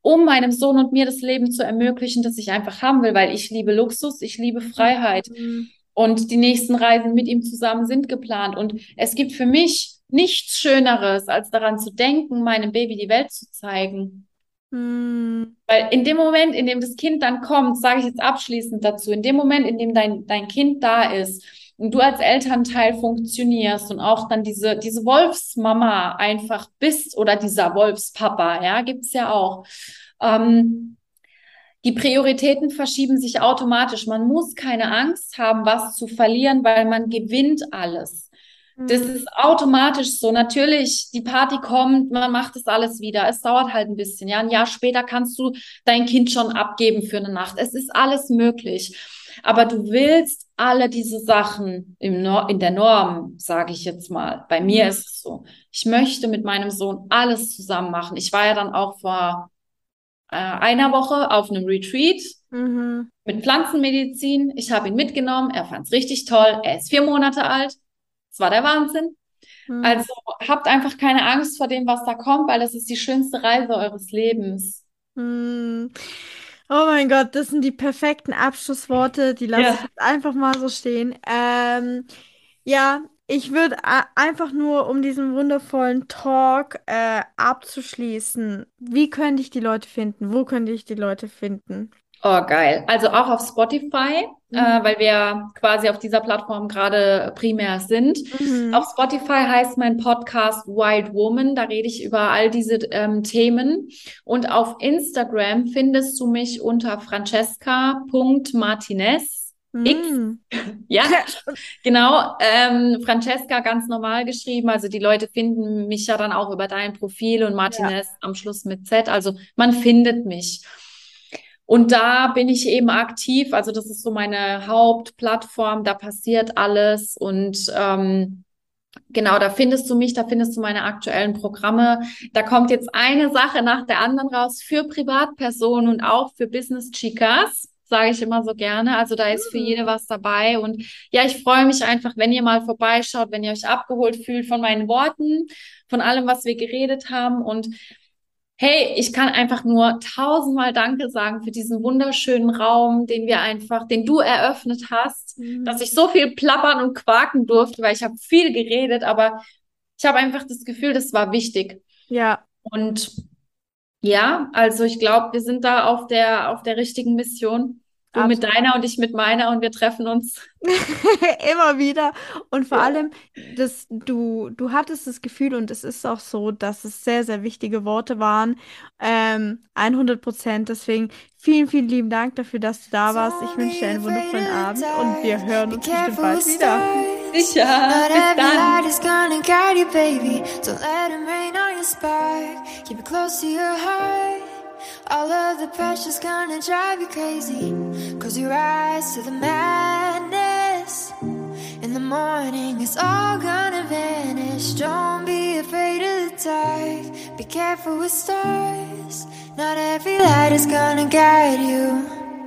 S3: um meinem Sohn und mir das Leben zu ermöglichen, das ich einfach haben will, weil ich liebe Luxus, ich liebe Freiheit.
S2: Mhm.
S3: Und die nächsten Reisen mit ihm zusammen sind geplant. Und es gibt für mich nichts Schöneres, als daran zu denken, meinem Baby die Welt zu zeigen.
S2: Mhm.
S3: Weil in dem Moment, in dem das Kind dann kommt, sage ich jetzt abschließend dazu, in dem Moment, in dem dein, dein Kind da ist und du als Elternteil funktionierst und auch dann diese, diese Wolfsmama einfach bist oder dieser Wolfspapa, ja, gibt's ja auch. Ähm, die Prioritäten verschieben sich automatisch. Man muss keine Angst haben, was zu verlieren, weil man gewinnt alles. Das
S2: Mhm.
S3: ist automatisch so. Natürlich, die Party kommt, man macht das alles wieder. Es dauert halt ein bisschen. Ja, ein Jahr später kannst du dein Kind schon abgeben für eine Nacht. Es ist alles möglich. Aber du willst alle diese Sachen im Nor in der Norm, sage ich jetzt mal. Bei mir
S2: Mhm.
S3: ist es so. Ich möchte mit meinem Sohn alles zusammen machen. Ich war ja dann auch vor äh, einer Woche auf einem Retreat
S2: Mhm.
S3: mit Pflanzenmedizin. Ich habe ihn mitgenommen. Er fand es richtig toll. Er ist vier Monate alt. Es war der Wahnsinn.
S2: Mhm.
S3: Also habt einfach keine Angst vor dem, was da kommt, weil das ist die schönste Reise eures Lebens.
S2: Oh mein Gott, das sind die perfekten Abschlussworte. Die lasse
S3: Ja.
S2: ich jetzt einfach mal so stehen. Ähm, ja, ich würde einfach nur, um diesen wundervollen Talk äh, abzuschließen, wie könnte ich die Leute finden? Wo könnte ich die Leute finden?
S3: Oh, geil. Also auch auf Spotify,
S2: Mhm.
S3: äh, weil wir quasi auf dieser Plattform gerade primär sind.
S2: Mhm.
S3: Auf Spotify heißt mein Podcast Wild Woman. Da rede ich über all diese ähm, Themen. Und auf Instagram findest du mich unter francesca.martinez. X.
S2: Mm.
S3: Ja, genau. Ähm, Francesca ganz normal geschrieben. Also die Leute finden mich ja dann auch über dein Profil und Martinez am Schluss mit Z. Also man findet mich. Und da bin ich eben aktiv. Also das ist so meine Hauptplattform. Da passiert alles. Und ähm, genau, da findest du mich, da findest du meine aktuellen Programme. Da kommt jetzt eine Sache nach der anderen raus für Privatpersonen und auch für Business Chicas sage ich immer so gerne. Also da ist für jede was dabei. Und ja, ich freue mich einfach, wenn ihr mal vorbeischaut, wenn ihr euch abgeholt fühlt von meinen Worten, von allem, was wir geredet haben. Und hey, ich kann einfach nur tausendmal Danke sagen für diesen wunderschönen Raum, den wir einfach, den du eröffnet hast,
S2: Mhm.
S3: dass ich so viel plappern und quaken durfte, weil ich habe viel geredet, aber ich habe einfach das Gefühl, das war wichtig.
S2: Ja,
S3: Und ja, also ich glaube, wir sind da auf der, auf der richtigen Mission. Du mit deiner und ich mit meiner und wir treffen uns.
S2: immer wieder. Und vor
S3: Ja.
S2: allem, dass du, du hattest das Gefühl, und es ist auch so, dass es sehr, sehr wichtige Worte waren. Ähm, 100 Prozent. Deswegen vielen, vielen lieben Dank dafür, dass du da warst. Ich wünsche dir einen wundervollen Abend und wir hören uns bestimmt bald wieder.
S3: Sicher. Bis dann.
S1: All of the pressure's gonna drive you crazy. Close your eyes to the madness. In the morning, it's all gonna vanish. Don't be afraid of the dark. Be careful with stars. Not every light is gonna guide you.